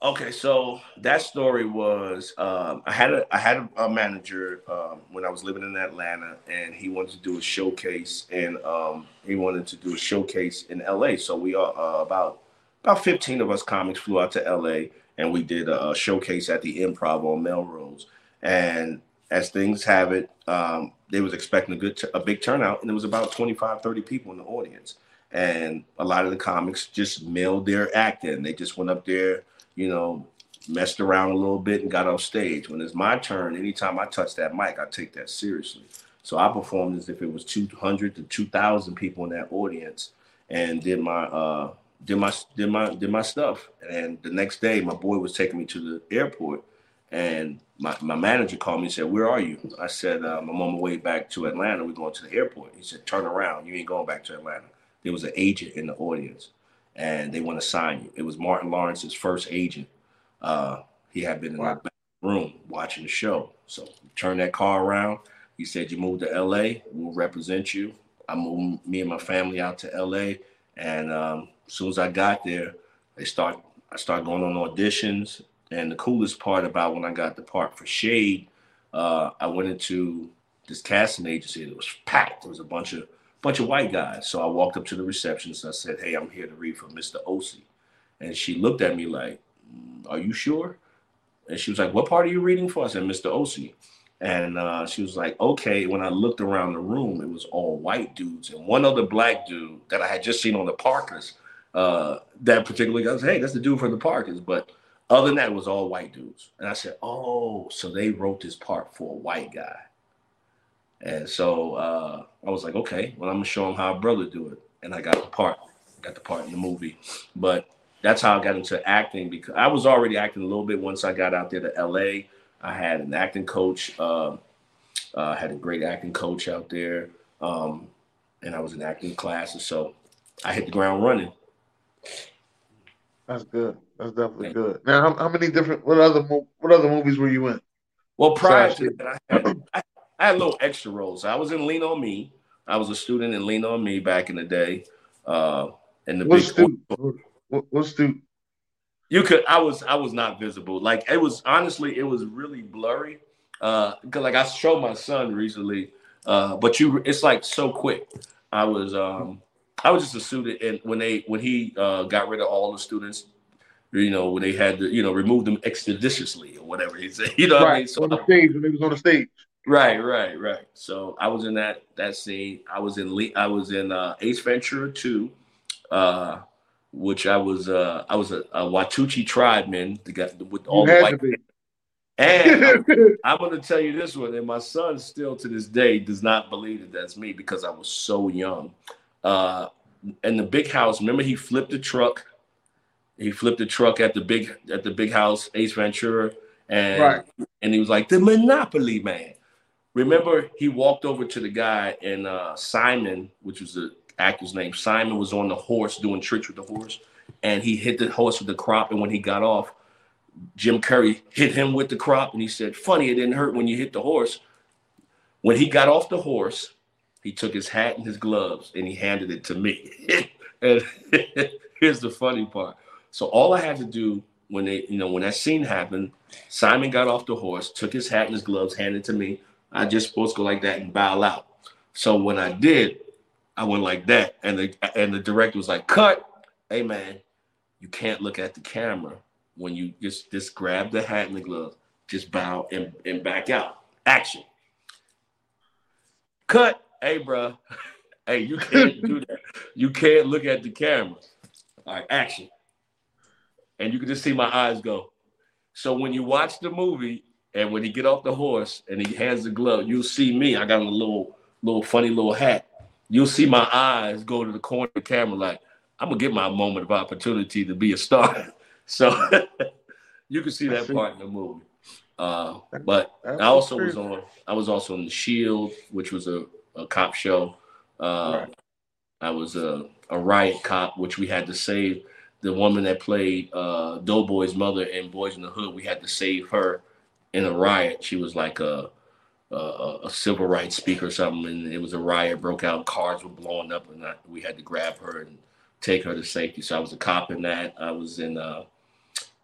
B: Okay, so that story was um, I had a I had a, a manager um, when I was living in Atlanta, and he wanted to do a showcase, and um, he wanted to do a showcase in L.A. So we are uh, about about fifteen of us comics flew out to L.A. and we did a, showcase at the Improv on Melrose. And as things have it, um, they was expecting a good t- a big turnout, and it was about 25, 30 people in the audience, and a lot of the comics just mailed their act in. They just went up there you know, messed around a little bit and got off stage. When it's my turn, anytime I touch that mic, I take that seriously. So I performed as if it was 200 to 2,000 people in that audience, and did my uh, did my did my did my stuff. And the next day, my boy was taking me to the airport, and my, my manager called me and said, "Where are you?" I said, "I'm on my way back to Atlanta. We're going to the airport." He said, "Turn around. You ain't going back to Atlanta." There was an agent in the audience and they want to sign you. It was Martin Lawrence's first agent. Uh, he had been in wow. the room watching the show. So turn that car around. He said, "You move to L.A. We'll represent you." I moved me and my family out to L.A. And um, as soon as I got there, they start. I started going on auditions. And the coolest part about when I got the part for Shade, uh, I went into this casting agency. It was packed. There was a bunch of bunch of white guys. So I walked up to the receptionist. I said, "Hey, I'm here to read for Mr. Osi," and she looked at me like, mm, "Are you sure?" And she was like, "What part are you reading for?" I said, "Mr. Osi." And uh, she was like, "Okay." When I looked around the room, it was all white dudes and one other black dude that I had just seen on the Parkers. Uh, that particular guy, said, "Hey, that's the dude from the Parkers," but other than that, it was all white dudes. And I said, "Oh, so they wrote this part for a white guy." And so uh, I was like, okay, well, I'm gonna show him how a brother do it. And I got the part, got the part in the movie. But that's how I got into acting because I was already acting a little bit once I got out there to LA. I had an acting coach, uh, uh, had a great acting coach out there, um, and I was in acting classes. So I hit the ground running.
A: That's good. That's definitely good. Now, how, how, many different what other what other movies were you in?
B: Well, prior to that, I had, I I had little extra roles. I was in Lean on Me. I was a student in Lean on Me back in the day. Uh, and the
A: what's big what, what's the
B: you could I was I was not visible. Like it was honestly, it was really blurry. Uh because like I showed my son recently, uh, but you it's like so quick. I was um I was just a student and when they when he uh got rid of all the students, you know, when they had to, you know, remove them expeditiously or whatever he said. You know
A: right.
B: I mean?
A: So on the stage when he was on the stage.
B: Right, right, right. So I was in that that scene. I was in Le- I was in uh, Ace Ventura 2, uh, which I was uh, I was a, a Watuchi tribeman with all the white. And I'm, I'm going to tell you this one, and my son still to this day does not believe that that's me because I was so young. Uh, in the big house, remember he flipped the truck. He flipped the truck at the big at the big house, Ace Ventura, and right. and he was like the Monopoly man. Remember, he walked over to the guy, and uh, Simon, which was the actor's name, Simon was on the horse doing tricks with the horse, and he hit the horse with the crop. And when he got off, Jim Carrey hit him with the crop, and he said, "Funny, it didn't hurt when you hit the horse." When he got off the horse, he took his hat and his gloves, and he handed it to me. and here's the funny part. So all I had to do when they, you know, when that scene happened, Simon got off the horse, took his hat and his gloves, handed it to me. I just supposed to go like that and bow out. So when I did, I went like that, and the and the director was like, "Cut, hey man, you can't look at the camera when you just just grab the hat and the glove, just bow and, and back out. Action. Cut, hey bro, hey you can't do that. You can't look at the camera. All right, action. And you can just see my eyes go. So when you watch the movie, and when he get off the horse and he hands the glove, you'll see me. I got a little, little funny little hat. You'll see my eyes go to the corner of the camera like, I'm gonna get my moment of opportunity to be a star. so you can see that part in the movie. Uh, but I also was on. I was also on the Shield, which was a, a cop show. Uh, right. I was a, a riot cop, which we had to save the woman that played uh, Doughboy's mother in Boys in the Hood. We had to save her in a riot. She was like a a, a civil rights speaker or something, and it was a riot broke out. Cars were blowing up, and I, we had to grab her and take her to safety. So I was a cop in that. I was in uh,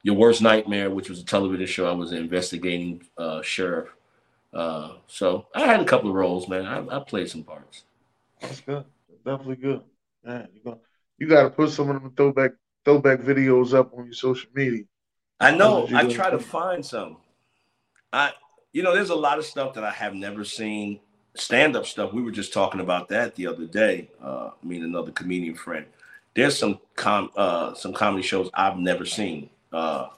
B: Your Worst Nightmare, which was a television show. I was an investigating uh, sheriff. Uh, so I had a couple of roles, man. I, I played some parts.
A: That's good. Definitely good. Man, you got you got to put some of them throwback throwback videos up on your social media.
B: I know. I try to find some. I you know, there's a lot of stuff that I have never seen. Stand up stuff. We were just talking about that the other day. Uh, me and another comedian friend. There's some com uh, some comedy shows I've never seen. Uh,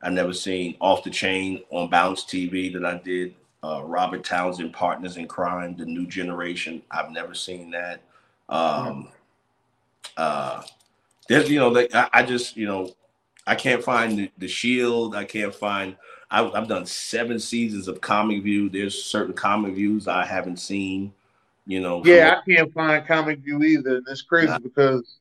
B: I never seen Off the Chain on Bounce TV that I did. Uh, Robert Townsend, Partners in Crime, The New Generation. I've never seen that. Um, uh, there's, you know, like I, I, just, you know, I can't find the, the Shield. I can't find. I've, I've, done seven seasons of Comic View. There's certain Comic Views I haven't seen. You know.
A: Yeah, I can't find Comic View either, and it's crazy because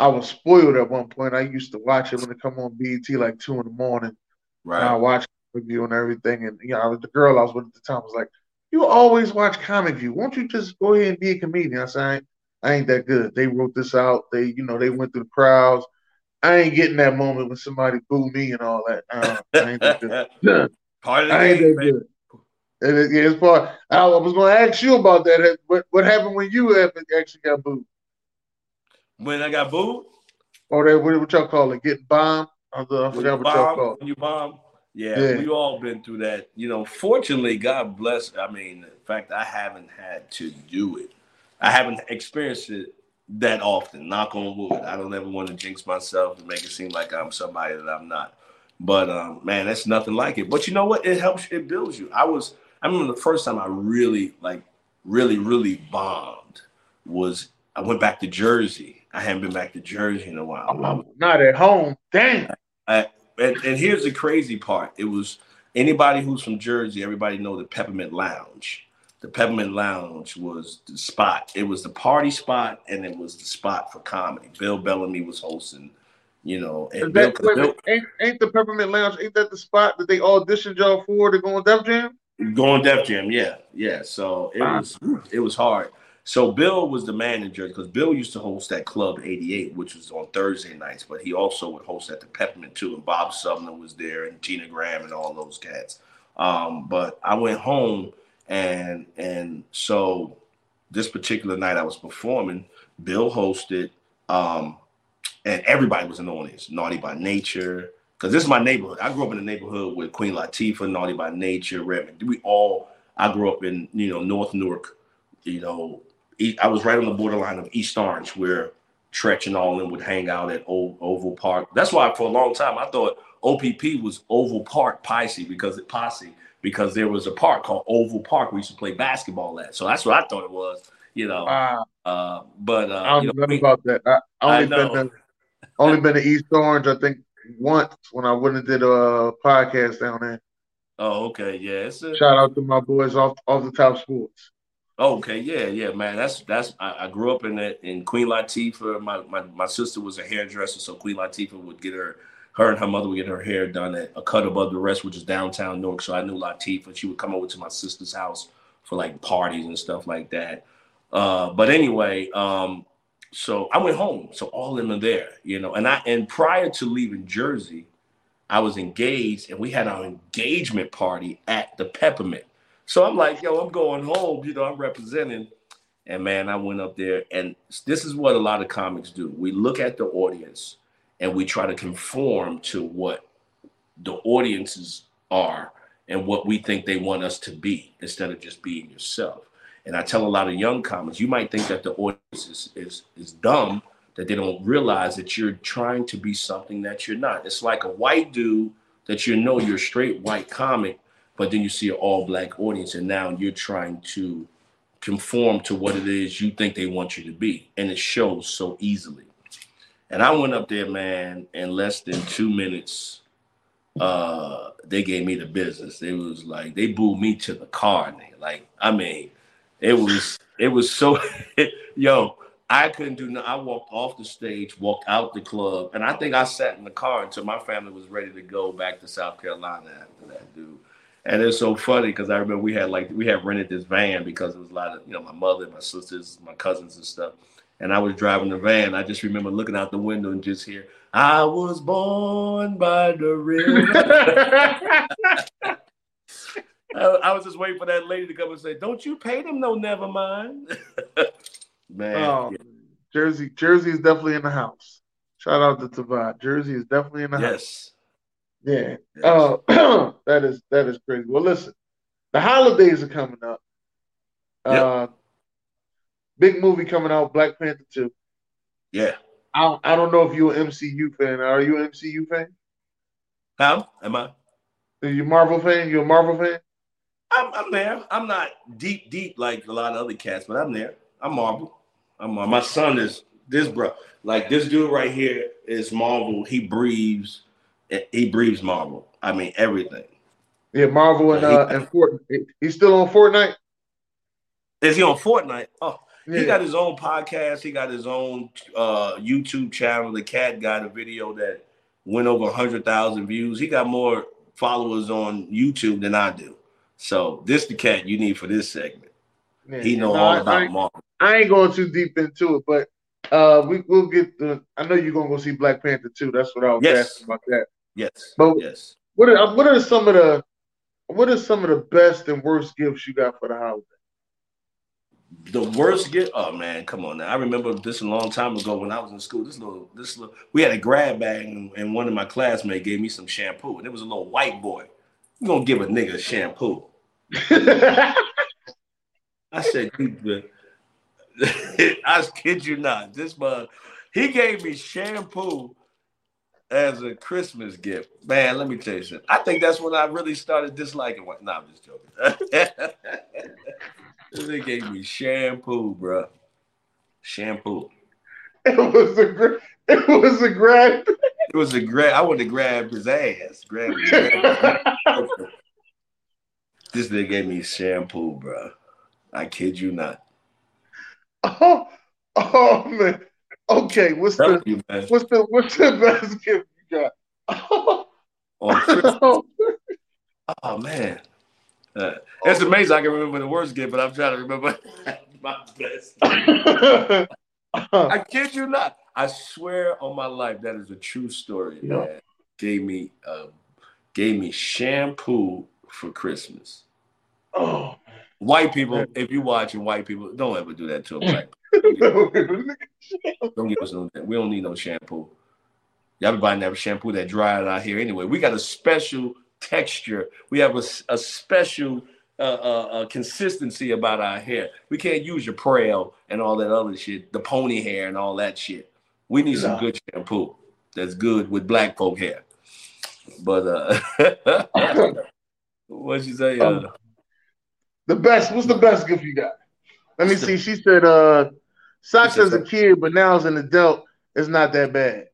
A: I was spoiled at one point. I used to watch it when it come on BET like two in the morning. Right. And I watched Comic View and everything, and you know, the girl I was with at the time was like, "You always watch Comic View. Won't you just go ahead and be a comedian?" I said, I ain't, I ain't that good. They wrote this out. They, you know, they went through the crowds. I ain't getting that moment when somebody boo me and all that. Uh, I ain't that good. part of the I ain't that good. And it, yeah, it's part. I was going to ask you about that. What what happened when you actually got booed?
B: When I got booed?
A: Or that what, what y'all call it? Getting bombed? I, forgot what
B: bomb, y'all call it. When you bomb? Yeah, yeah, we all been through that. You know, fortunately, God bless. I mean, in fact, I haven't had to do it. I haven't experienced it that often. Knock on wood. I don't ever want to jinx myself and make it seem like I'm somebody that I'm not. But um, man, that's nothing like it. But you know what? It helps. It builds you. I was. I remember the first time I really like, really, really bombed was I went back to Jersey. I hadn't been back to Jersey in a while.
A: Oh, not at home. Dang.
B: I, and, and here's the crazy part. It was anybody who's from Jersey. Everybody know the Peppermint Lounge the Peppermint Lounge was the spot. It was the party spot, and it was the spot for comedy. Bill Bellamy was hosting, you know. And
A: that, Bill, Bill, ain't, ain't the Peppermint Lounge? Ain't that the spot that they auditioned y'all for to go on Def Jam?
B: Going Def Jam, yeah, yeah. So it wow. was it was hard. So Bill was the manager because Bill used to host that Club 88, which was on Thursday nights, but he also would host at the Peppermint too. And Bob Sumner was there, and Tina Graham, and all those cats. Um, but I went home and and so this particular night I was performing, Bill hosted, um, and everybody was in the audience. Naughty by Nature, because this is my neighborhood. I grew up in the neighborhood with Queen Latifah, Naughty by Nature, Redman. We all. I grew up in you know North Newark. You know, I was right on the borderline of East Orange, where Treach and all them would hang out at Old Oval Park. That's why for a long time I thought OPP was Oval Park Posse because it posse because there was a park called Oval Park we used to play basketball at. So that's what I thought it was, you know. Uh, uh, but uh,
A: I don't
B: you
A: know, know about that. I, I only I been to, only been to East Orange, I think, once when I went and did a podcast down there.
B: Oh, okay, yeah. A,
A: Shout out to my boys off off the top sports.
B: Okay, yeah, yeah, man. That's that's. I, I grew up in that in Queen Latifah. My, my my sister was a hairdresser, so Queen Latifah would get her her and her mother would get her hair done at a cut above the rest, which is downtown Newark. So I knew Latifah. She would come over to my sister's house for like parties and stuff like that. Uh, but anyway, um, so I went home. So all of them are there, you know. And I and prior to leaving Jersey, I was engaged, and we had our engagement party at the Peppermint. So I'm like, yo, I'm going home. You know, I'm representing. And man, I went up there, and this is what a lot of comics do. We look at the audience and we try to conform to what the audiences are and what we think they want us to be instead of just being yourself. And I tell a lot of young comics, you might think that the audience is, is, is dumb, that they don't realize that you're trying to be something that you're not. It's like a white dude that you know you're a straight white comic, but then you see an all black audience, and now you're trying to conform to what it is you think they want you to be. And it shows so easily. And I went up there, man, in less than two minutes. Uh, they gave me the business. It was like they booed me to the car, nigga. Like, I mean, it was it was so yo, I couldn't do nothing. I walked off the stage, walked out the club, and I think I sat in the car until my family was ready to go back to South Carolina after that, dude. And it's so funny because I remember we had like we had rented this van because it was a lot of you know my mother, my sisters, my cousins and stuff. And I was driving the van. I just remember looking out the window and just hear, "I was born by the river." I, I, was just waiting for that lady to come and say, "Don't you pay them no never mind."
A: Man, oh, yeah. Jersey, Jersey is definitely in the house. Shout out to Tavad. Jersey is definitely in the yes. house. Yeah. Yes. Uh, that is that is crazy. Well, listen, the holidays are coming up. Yep. Uh, big movie coming out, Black Panther 2.
B: Yeah.
A: I, I don't know if you're an MCU fan. Are you an MCU fan?
B: How am I?
A: Are you Marvel fan? You a Marvel fan?
B: I'm, I'm there. I'm not deep, deep like a lot of other cats, but I'm there. I'm Marvel. I'm Marvel. My son is this bro. Like this dude right here is Marvel. He breathes. He breathes Marvel. I mean everything.
A: Yeah, Marvel and uh, and Fortnite. He's still on Fortnite.
B: Is he on Fortnite? Oh, yeah. he got his own podcast. He got his own uh, YouTube channel. The cat got a video that went over hundred thousand views. He got more followers on YouTube than I do. So this the cat you need for this segment. Yeah, he know no, all I, about
A: Marvel. I ain't going too deep into it, but uh, we will get the. I know you're gonna go see Black Panther too. That's what I was yes. asking about that.
B: Yes.
A: But
B: yes.
A: What are what are some of the what are some of the best and worst gifts you got for the holiday?
B: The worst gift? Oh man, come on now! I remember this a long time ago when I was in school. This little, this little, we had a grab bag, and, and one of my classmates gave me some shampoo, and it was a little white boy. You gonna give a nigga shampoo? I said, I kid you not. This man, he gave me shampoo as a Christmas gift. Man, let me tell you something. I think that's when I really started disliking what. No, I'm just joking. they gave me shampoo, bro. Shampoo.
A: It was a it was a grab.
B: It was a grab. I wanted to grab his ass. Grab his ass. this nigga gave me shampoo, bro. I kid you not.
A: Oh, oh man. Okay, what's the you, what's the what's the best gift you got?
B: oh, oh man. Uh, it's amazing I can remember the worst gift, but I'm trying to remember my best. I kid you not. I swear on my life that is a true story. Yeah. Man. Gave me uh, gave me shampoo for Christmas.
A: Oh,
B: white people, if you're watching white people, don't ever do that to a black. don't give us no. We don't need no shampoo. Y'all be buying that shampoo that dried out here anyway. We got a special texture. We have a, a special uh, uh, uh, consistency about our hair. We can't use your Prell and all that other shit, the pony hair and all that shit. We need some good shampoo that's good with black folk hair. But uh what you say? Um, uh,
A: the best. What's the best gift you got? Let me see. She said uh socks as a kid, but now as an adult, it's not that bad.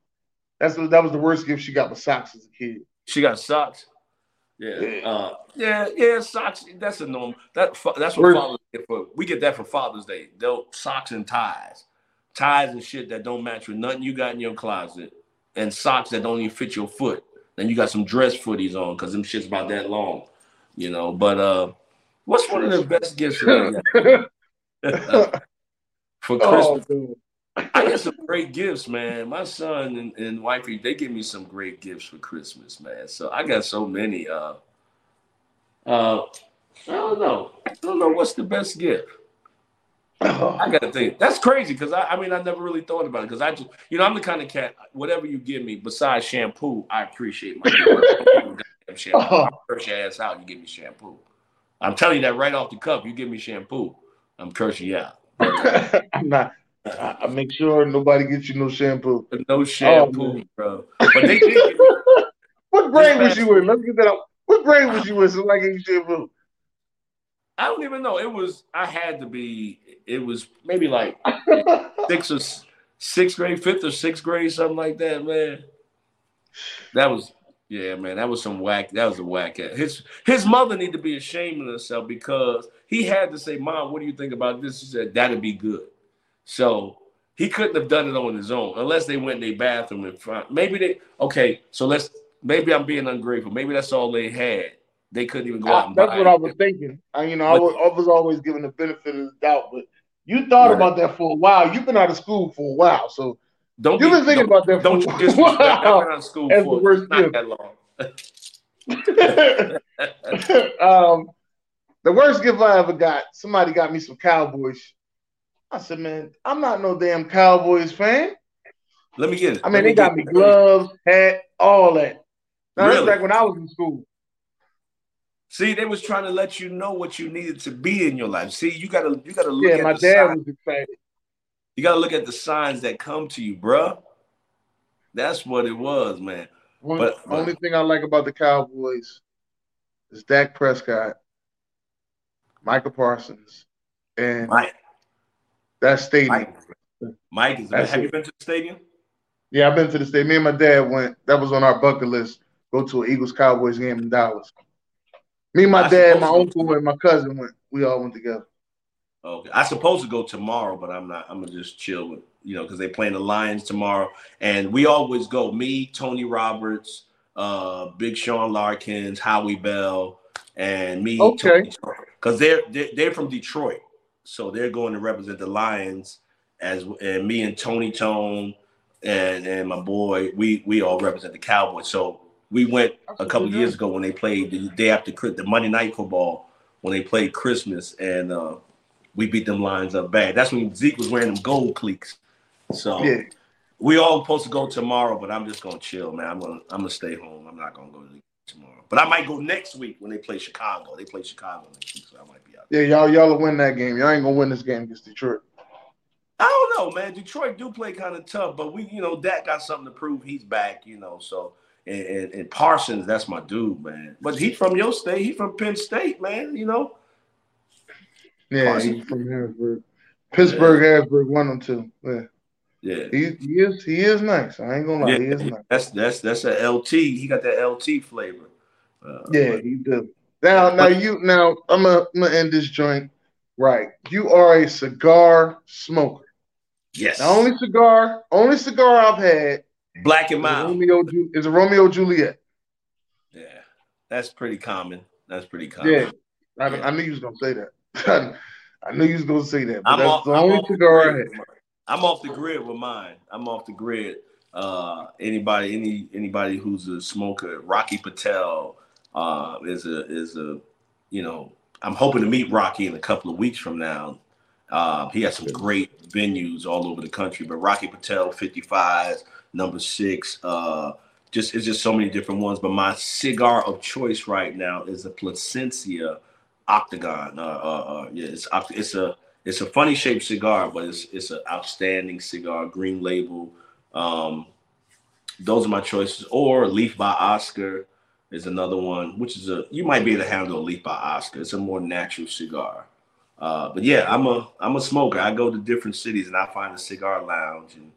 A: That's that was the worst gift she got with socks as a kid.
B: She got socks. Yeah, yeah, uh, yeah, yeah. Socks. That's a norm. That that's what fathers get for. We get that for Father's Day. They'll socks and ties, ties and shit that don't match with nothing you got in your closet, and socks that don't even fit your foot. Then you got some dress footies on because them shit's about that long, you know. But uh, what's one of the best gifts for Christmas? Oh, I get some great gifts, man. My son and, and wifey, they give me some great gifts for Christmas, man. So I got so many. Uh, uh, I don't know. I don't know what's the best gift. Oh. I gotta think. That's crazy because I, I mean I never really thought about it because I just you know I'm the kind of cat. Whatever you give me besides shampoo, I appreciate my shampoo. Oh. I curse your ass out. You give me shampoo. I'm telling you that right off the cuff. You give me shampoo, I'm cursing you out.
A: I'm not. I, make sure nobody gets you no shampoo.
B: No shampoo, oh, bro. But they
A: did. what grade was you in? Let's get that out. What grade was you in? So I get shampoo.
B: I don't even know. It was. I had to be. It was maybe like sixth or sixth grade, fifth or sixth grade, something like that, man. That was. Yeah, man, that was some whack. That was a whack. His his mother need to be ashamed of herself because he had to say, "Mom, what do you think about this?" She said, "That'd be good." So he couldn't have done it on his own unless they went in their bathroom in front. Maybe they okay. So let's maybe I'm being ungrateful. Maybe that's all they had They couldn't even go out.
A: I, that's what I was thinking. I, you know, I was, I was, always given the benefit of the doubt, but you thought right. about that for a while. You've been out of school for a while, so don't you've been thinking about that.
B: Don't
A: for
B: you just been out of school That's for worst not that long.
A: um, the worst gift I ever got, somebody got me some Cowboys. I said, man, I'm not no damn Cowboys fan.
B: Let me get it.
A: I mean, they got me gloves, hat, all that. Now, really? that's back when I was in school.
B: See, they was trying to let you know what you needed to be in your life. See, you gotta you gotta look
A: yeah,
B: at
A: my dad signs. was excited.
B: You gotta look at the signs that come to you, bruh. That's what it was, man.
A: One, but, only thing I like about the Cowboys is Dak Prescott, Michael Parsons, and
B: Mike.
A: That stadium.
B: Mike, Mike is. Have it. you been to the stadium?
A: Yeah, I've been to the stadium. Me and my dad went. That was on our bucket list. Go to an Eagles Cowboys game in Dallas. Me, my I dad, my uncle, and my cousin went. We all went together.
B: Okay, I supposed to go tomorrow, but I'm not. I'm gonna just chill with you know because they playing the Lions tomorrow, and we always go. Me, Tony Roberts, uh, Big Sean Larkins, Howie Bell, and me.
A: Okay.
B: Because they're, they're they're from Detroit, so they're going to represent the Lions as and me and Tony Tone and and my boy, we we all represent the Cowboys. So we went a couple years ago when they played the day after the Monday Night Football when they played Christmas, and uh, we beat them Lions up bad. That's when Zeke was wearing them gold cleats. So yeah. we all supposed to go tomorrow, but I'm just gonna chill, man. I'm gonna I'm gonna stay home. I'm not gonna go tomorrow, but I might go next week when they play Chicago. They play Chicago next week, so I might be out.
A: Yeah, y'all y'all will win that game. Y'all ain't gonna win this game against Detroit.
B: I don't know, man. Detroit do play kind of tough, but we, you know, Dak got something to prove. He's back, you know. So and, and, and, Parsons, that's my dude, man. But he's from your state. He's from Penn State, man. You know.
A: Yeah, Parsons. he's from Harrisburg. Pittsburgh, yeah. Harrisburg, one and two. Yeah.
B: Yeah.
A: He, he is he is nice. I ain't gonna lie, yeah, he is nice.
B: That's that's that's a LT. He got that LT flavor.
A: Uh, yeah, he does. Now, now you now I'm gonna, I'm gonna end this joint right. You are a cigar smoker.
B: Yes.
A: The only cigar, only cigar I've had
B: Black and mild.
A: Romeo is a Romeo Juliet.
B: Yeah, that's pretty common. That's pretty common.
A: Yeah, I, yeah. I knew you was gonna say that. I knew you was gonna say that. That's off, the only I'm cigar I had.
B: I'm off the grid with mine. I'm off the grid. Uh, anybody, any anybody who's a smoker, Rocky Patel uh, is a is a, you know, I'm hoping to meet Rocky in a couple of weeks from now. Uh, he has some great venues all over the country, but Rocky Patel 55 number six. Uh, just it's just so many different ones. But my cigar of choice right now is a Plasencia Octagon. Uh, uh, uh, yeah, it's it's a it's a funny shaped cigar, but it's it's an outstanding cigar. Green label. Um, those are my choices. Or Leaf by Oscar is another one, which is a you might be able to handle a Leaf by Oscar. It's a more natural cigar. Uh, but yeah, I'm a I'm a smoker. I go to different cities and I find a cigar lounge and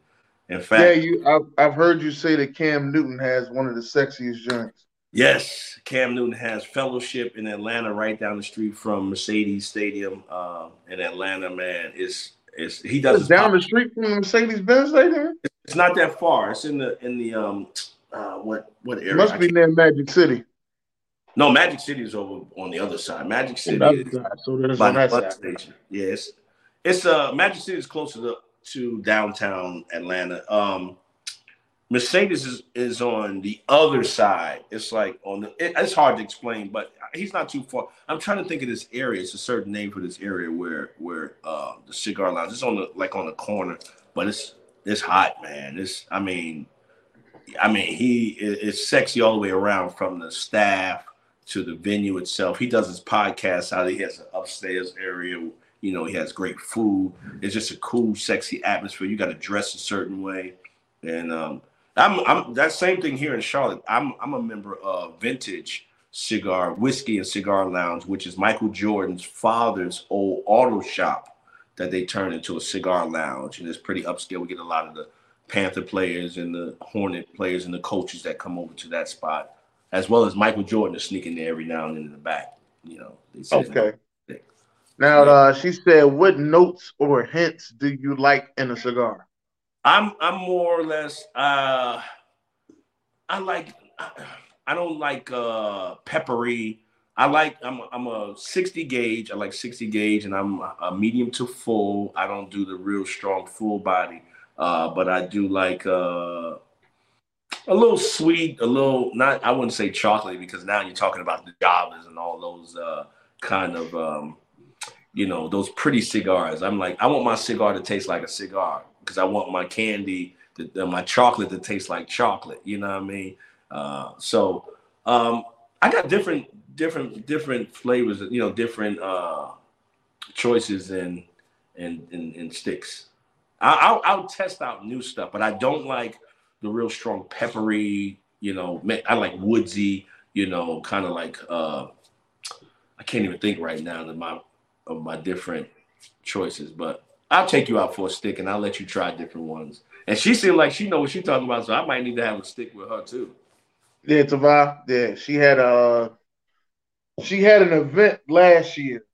B: in fact,
A: yeah, you. I've, I've heard you say that Cam Newton has one of the sexiest joints.
B: Yes, Cam Newton has fellowship in Atlanta, right down the street from Mercedes Stadium uh, in Atlanta. Man, it's it's he does
A: it's down pop- the street from Mercedes Benz Stadium.
B: It's not that far. It's in the in the um uh, what what area? It
A: must be near Magic City.
B: No, Magic City is over on the other side. Magic City
A: is so there's by the bus
B: station. Yes, it's uh Magic City is closer to to downtown Atlanta. Um, Mercedes is, is on the other side. It's like on the. It, it's hard to explain, but he's not too far. I'm trying to think of this area. It's a certain name for this area where where uh, the cigar lounge. It's on the like on the corner, but it's it's hot, man. It's I mean, I mean he is sexy all the way around from the staff to the venue itself. He does his podcast out. He has an upstairs area you know, he has great food. It's just a cool, sexy atmosphere. You got to dress a certain way, and um, I'm, I'm that same thing here in Charlotte. I'm I'm a member of Vintage Cigar Whiskey and Cigar Lounge, which is Michael Jordan's father's old auto shop that they turned into a cigar lounge, and it's pretty upscale. We get a lot of the Panther players and the Hornet players and the coaches that come over to that spot, as well as Michael Jordan is sneaking there every now and then in the back. You know,
A: okay. Now, uh, she said, "What notes or hints do you like in a cigar?"
B: I'm I'm more or less. Uh, I like. I don't like uh, peppery. I like I'm I'm a 60 gauge. I like 60 gauge, and I'm a medium to full. I don't do the real strong full body, uh, but I do like uh, a little sweet, a little not. I wouldn't say chocolate because now you're talking about the Javas and all those uh, kind of um, you know those pretty cigars. I'm like I want my cigar to taste like a cigar because I want my candy, to, my chocolate to taste like chocolate. You know what I mean? Uh, so um, I got different different different flavors, you know, different uh choices and and, and sticks. I, will I'll test out new stuff, but I don't like the real strong peppery. You know, I like woodsy. You know, kind of like uh I can't even think right now of my of my different choices, but I'll take you out for a stick and I'll let you try different ones. And she seemed like she know what she's talking about, so I might need to have a stick with her too.
A: Yeah, Tava. Yeah, she had a she had an event last year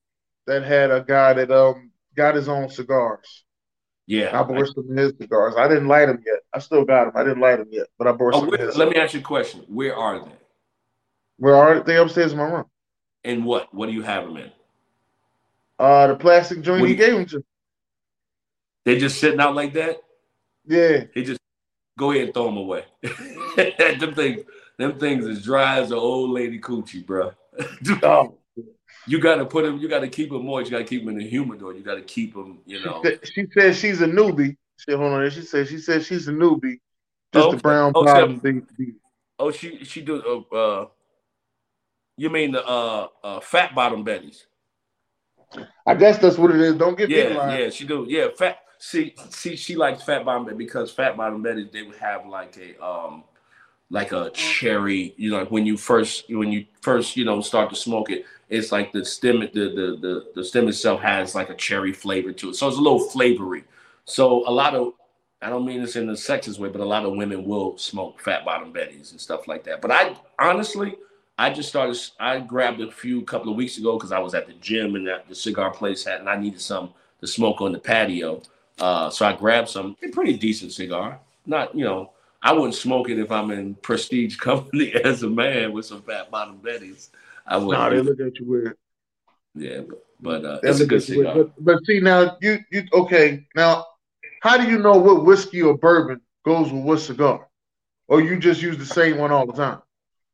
A: that had a guy that um got his own cigars.
B: Yeah,
A: I bought some of his cigars. I didn't light them yet. I still got them. I didn't light them yet, but I bought oh, some.
B: Where, let me ask you a question. Where are they?
A: Where are they? Upstairs in my room.
B: And what? What do you have them in?
A: Uh, the plastic joint what he gave them to.
B: They just sitting out like that.
A: Yeah.
B: He just go ahead and throw them away. them things, them things as dry as an old lady coochie, bro. oh. You got to put them. You got to keep them moist. You got to keep them in the humidor. You got to keep them. You know.
A: She said she's a newbie. She hold on. She said she said she's a newbie. Just oh, brown
B: oh,
A: bottom
B: thing. Oh, she she do. Uh, uh, you mean the uh, uh, fat bottom betties?
A: I guess that's what it is. Don't get
B: yeah, yeah. She do. Yeah, fat. See, see, she likes fat bottom because fat bottom betties they would have like a um like a cherry. You know, when you first when you first you know start to smoke it, it's like the stem the the the, the stem itself has like a cherry flavor to it, so it's a little flavory. So a lot of I don't mean this in a sexist way, but a lot of women will smoke fat bottom betties and stuff like that. But I honestly, I just started. I grabbed a few couple of weeks ago because I was at the gym and that the cigar place had, and I needed some to smoke on the patio. Uh, so I grabbed some a pretty decent cigar. Not you know I wouldn't smoke it if I'm in prestige company as a man with some fat bottom betties. I wouldn't.
A: Nah, they look at you weird.
B: Yeah, but, but uh, it's a good cigar.
A: But, but, see now, you you okay now? How do you know what whiskey or bourbon goes with what cigar, or you just use the same one all the time?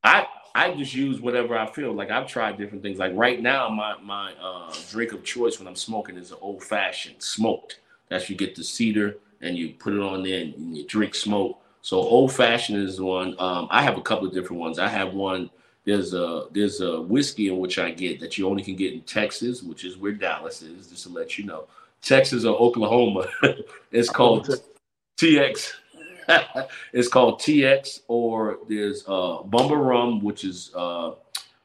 B: I I just use whatever I feel. Like I've tried different things. Like right now, my my uh, drink of choice when I'm smoking is an old fashioned smoked. That's you get the cedar and you put it on there and you drink smoke. So old fashioned is one. Um, I have a couple of different ones. I have one. There's a there's a whiskey in which I get that you only can get in Texas, which is where Dallas is. Just to let you know, Texas or Oklahoma. it's called TX. it's called TX, or there's uh, Bumbu Rum, which is uh,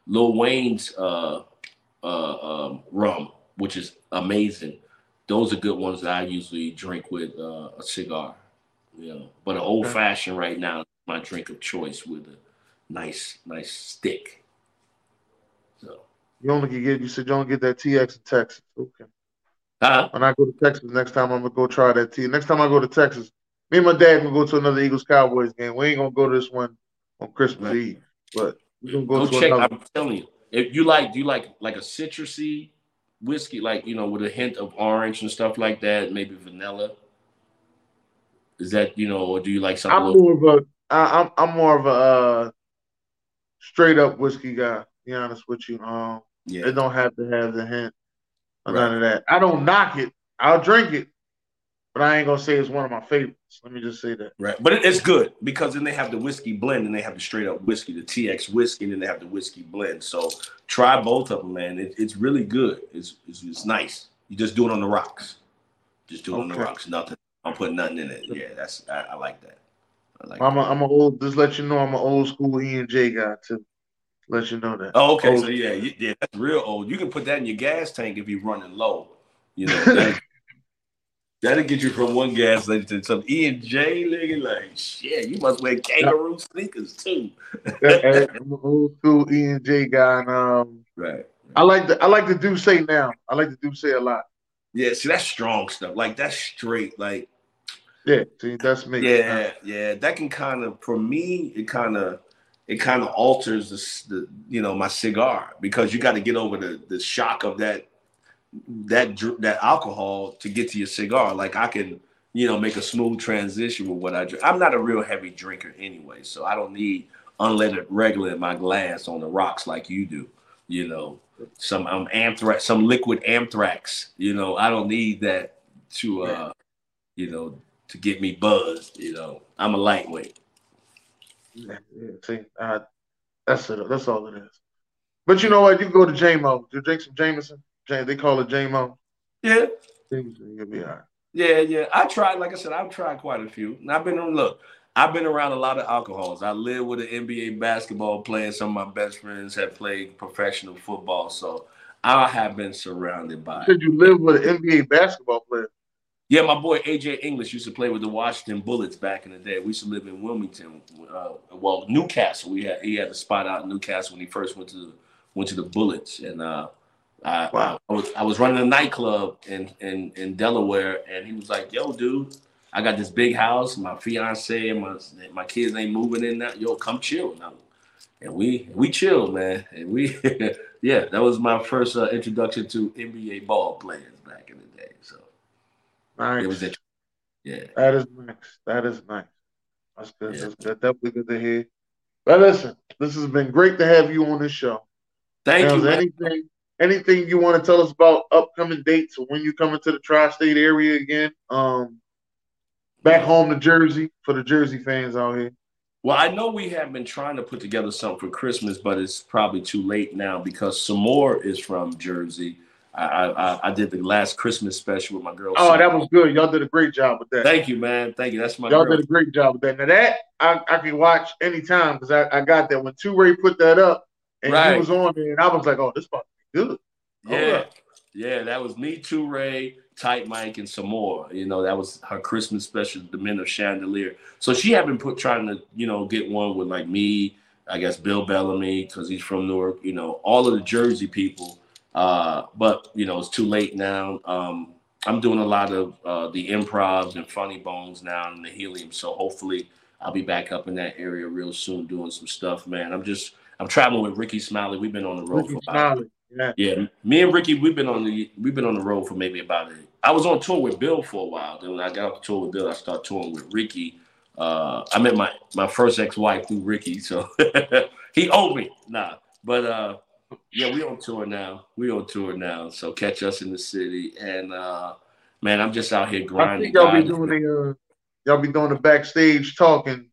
B: Lil Wayne's uh, uh, um, rum, which is amazing. Those are good ones that I usually drink with uh, a cigar. You know, but an old fashioned right now is my drink of choice with a nice, nice stick. So
A: you only can get you said you only get that TX in Texas. Okay.
B: huh
A: When I go to Texas next time, I'm gonna go try that T. Next time I go to Texas, me and my dad gonna go to another Eagles Cowboys game. We ain't gonna go to this one on Christmas right. Eve, but we're gonna go, go to
B: check.
A: Another.
B: I'm telling you, if you like, do you like like a citrusy whiskey, like you know, with a hint of orange and stuff like that, maybe vanilla? Is that you know, or do you like something?
A: I'm more of a I, I'm I'm more of a uh, straight up whiskey guy. Be honest with you, um, yeah, it don't have to have the hint or right. none of that. I don't knock it. I'll drink it, but I ain't gonna say it's one of my favorites. Let me just say that.
B: Right, but it's good because then they have the whiskey blend and they have the straight up whiskey, the TX whiskey, and then they have the whiskey blend. So try both of them, man. It, it's really good. It's, it's, it's nice. You just do it on the rocks. Just do it okay. on the rocks. Nothing I'm putting nothing in it. Yeah, that's I, I like that. I like
A: I'm a, I'm a old. Just let you know, I'm an old school E and J guy too. Let you know that.
B: Oh, okay. Old so yeah, you, yeah, that's real old. You can put that in your gas tank if you're running low. You know, that, that'll get you from one gas station to some E and J. Nigga, like shit, you must wear kangaroo sneakers too.
A: I'm an old school E and J guy, and um,
B: right.
A: I like the I like the D'USSÉ now. I like the D'USSÉ a lot.
B: Yeah, see that's strong stuff. Like that's straight. Like
A: yeah, see, that's me.
B: Yeah, yeah, that can kind of, for me, it kind of, it kind of alters the, the, you know my cigar because you got to get over the the shock of that that that alcohol to get to your cigar. Like I can you know make a smooth transition with what I drink. I'm not a real heavy drinker anyway, so I don't need unleaded regular in my glass on the rocks like you do. You know, some um, anthrax, some liquid anthrax. You know, I don't need that to uh, you know, to get me buzzed. You know, I'm a lightweight.
A: Yeah, yeah. See, uh, that's it. That's all it is. But you know what? You can go to JMO. You drink some Jameson. They call it JMO.
B: Yeah.
A: You'll be all right.
B: Yeah, yeah. I tried, like I said, I've tried quite a few. And I've been on look, I've been around a lot of alcohols. I live with an NBA basketball player. Some of my best friends have played professional football. So I have been surrounded by
A: Did you live with an NBA basketball player?
B: Yeah, my boy AJ English used to play with the Washington Bullets back in the day. We used to live in Wilmington. Uh, well, Newcastle. We had he had a spot out in Newcastle when he first went to the, went to the Bullets, and uh, I, wow. I, I, was I was running a nightclub in, in in Delaware, and he was like, "Yo, dude, I got this big house. My fiance and my my kids ain't moving in now. Yo, come chill." Now. And we we chilled, man. And we yeah, that was my first uh, introduction to NBA ball players back in the
A: Nice. It
B: was it. Yeah.
A: That is nice. That is nice. That's good. Yeah. That's good. Definitely good to hear. But listen, this has been great to have you on this show.
B: Thank now, you.
A: Anything, anything you want to tell us about upcoming dates or when you come into the tri-state area again? Um, back home to Jersey for the Jersey fans out here.
B: Well, I know we have been trying to put together something for Christmas, but it's probably too late now because Samore is from Jersey. I, I, I did the last Christmas special with my girl.
A: Oh, that was good. Y'all did a great job with that.
B: Thank you, man. Thank you. That's my.
A: Y'all girl. did a great job with that. Now that I, I can watch anytime because I, I got that when Two Ray put that up and right. he was on there and I was like, oh, this part good.
B: Yeah, yeah, that was me, Two Ray, Tight Mike, and some more. You know, that was her Christmas special, The Men of Chandelier. So she had been put trying to, you know, get one with like me, I guess Bill Bellamy because he's from Newark. You know, all of the Jersey people uh, but you know, it's too late now. Um, I'm doing a lot of uh, the improvs and funny bones now in the helium. So hopefully I'll be back up in that area real soon doing some stuff, man. I'm just I'm traveling with Rickey Smiley. We've been on the road Rickey for about yeah. yeah. Me and Rickey, we've been on the we've been on the road for maybe about a I was on tour with Bill for a while. Then when I got off the tour with Bill, I started touring with Rickey. Uh, I met my my first ex-wife through Rickey, so he owed me. Nah. But uh yeah, we on tour now. We on tour now. So catch us in the city. And uh man, I'm just out here grinding. I think
A: y'all be doing the uh, y'all be doing the backstage talking,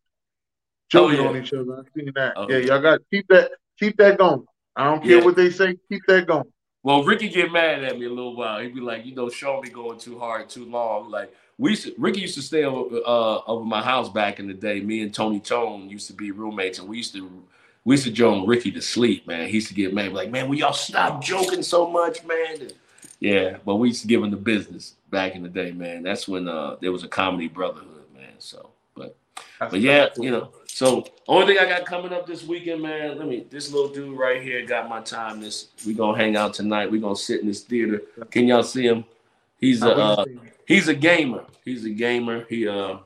A: joking oh, yeah. on each other. I've seen that. Oh, yeah, y'all got keep that keep that going. I don't care yeah. what they say, keep that going.
B: Well, Rickey get mad at me a little while. He'd be like, you know, Shaun be going too hard, too long. Like we used to, Rickey used to stay over, uh, over my house back in the day. Me and Tony Tone used to be roommates, and we used to we used to joke Rickey to sleep, man. He used to get mad, like, man, will y'all stop joking so much, man? And, yeah, but we used to give him the business back in the day, man. That's when uh, there was a comedy brotherhood, man. So, but, but yeah, you know. So, only thing I got coming up this weekend, man. Let me. This little dude right here got my time. This we gonna hang out tonight. We gonna sit in this theater. Can y'all see him? He's a uh, he's a gamer. He's a gamer. He uh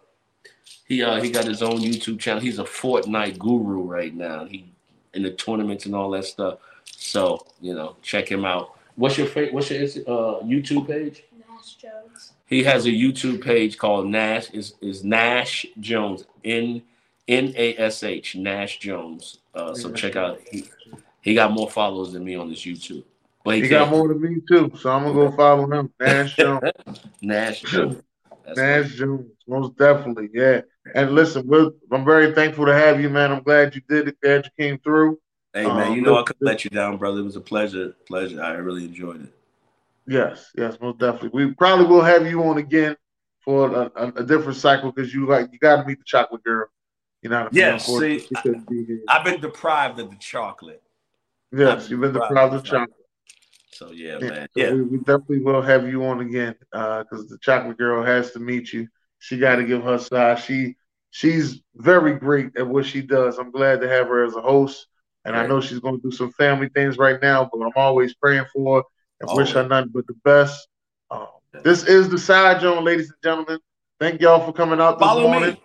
B: he uh he got his own YouTube channel. He's a Fortnite guru right now. He in the tournaments and all that stuff. So you know, check him out. What's your what's your uh, YouTube page?
C: Nash Jones.
B: He has a YouTube page called Nash is is Nash Jones N N A S H Nash Jones. Uh, so check out he he got more followers than me on this YouTube.
A: But he, he got more than me too, so I'm gonna go follow him. Nash Jones.
B: Nash Jones.
A: Nash Jones, most definitely, yeah. And listen, we're, I'm very thankful to have you, man. I'm glad you did it. Glad you came through.
B: Hey, man, um, you know I could let you down, brother. It was a pleasure. Pleasure. I really enjoyed it.
A: Yes, yes, most definitely. We probably will have you on again for a, a, a different cycle because you like you got to meet the chocolate girl. You know.
B: Yes. See, I, have been deprived of the chocolate.
A: Yes, you've been deprived of chocolate.
B: So yeah, yeah man. Yeah,
A: we, we, definitely will have you on again Uh, because uh, the chocolate girl has to meet you. She got to give her side. She she's very great at what she does. I'm glad to have her as a host, and right. I know she's going to do some family things right now. But I'm always praying for her and always. wish her nothing but the best. Um, this is the Side Jawn, ladies and gentlemen. Thank y'all for coming out this Follow morning. Me.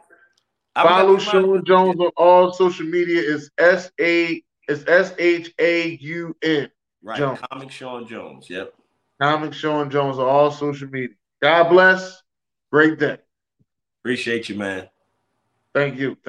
A: Follow Shaun Jones on all social media. Is S A it's S H A U N.
B: Right. Jones. Comic Shaun Jones. Yep.
A: Comic Shaun Jones on all social media. God bless. Great day.
B: Appreciate you, man.
A: Thank you. Thank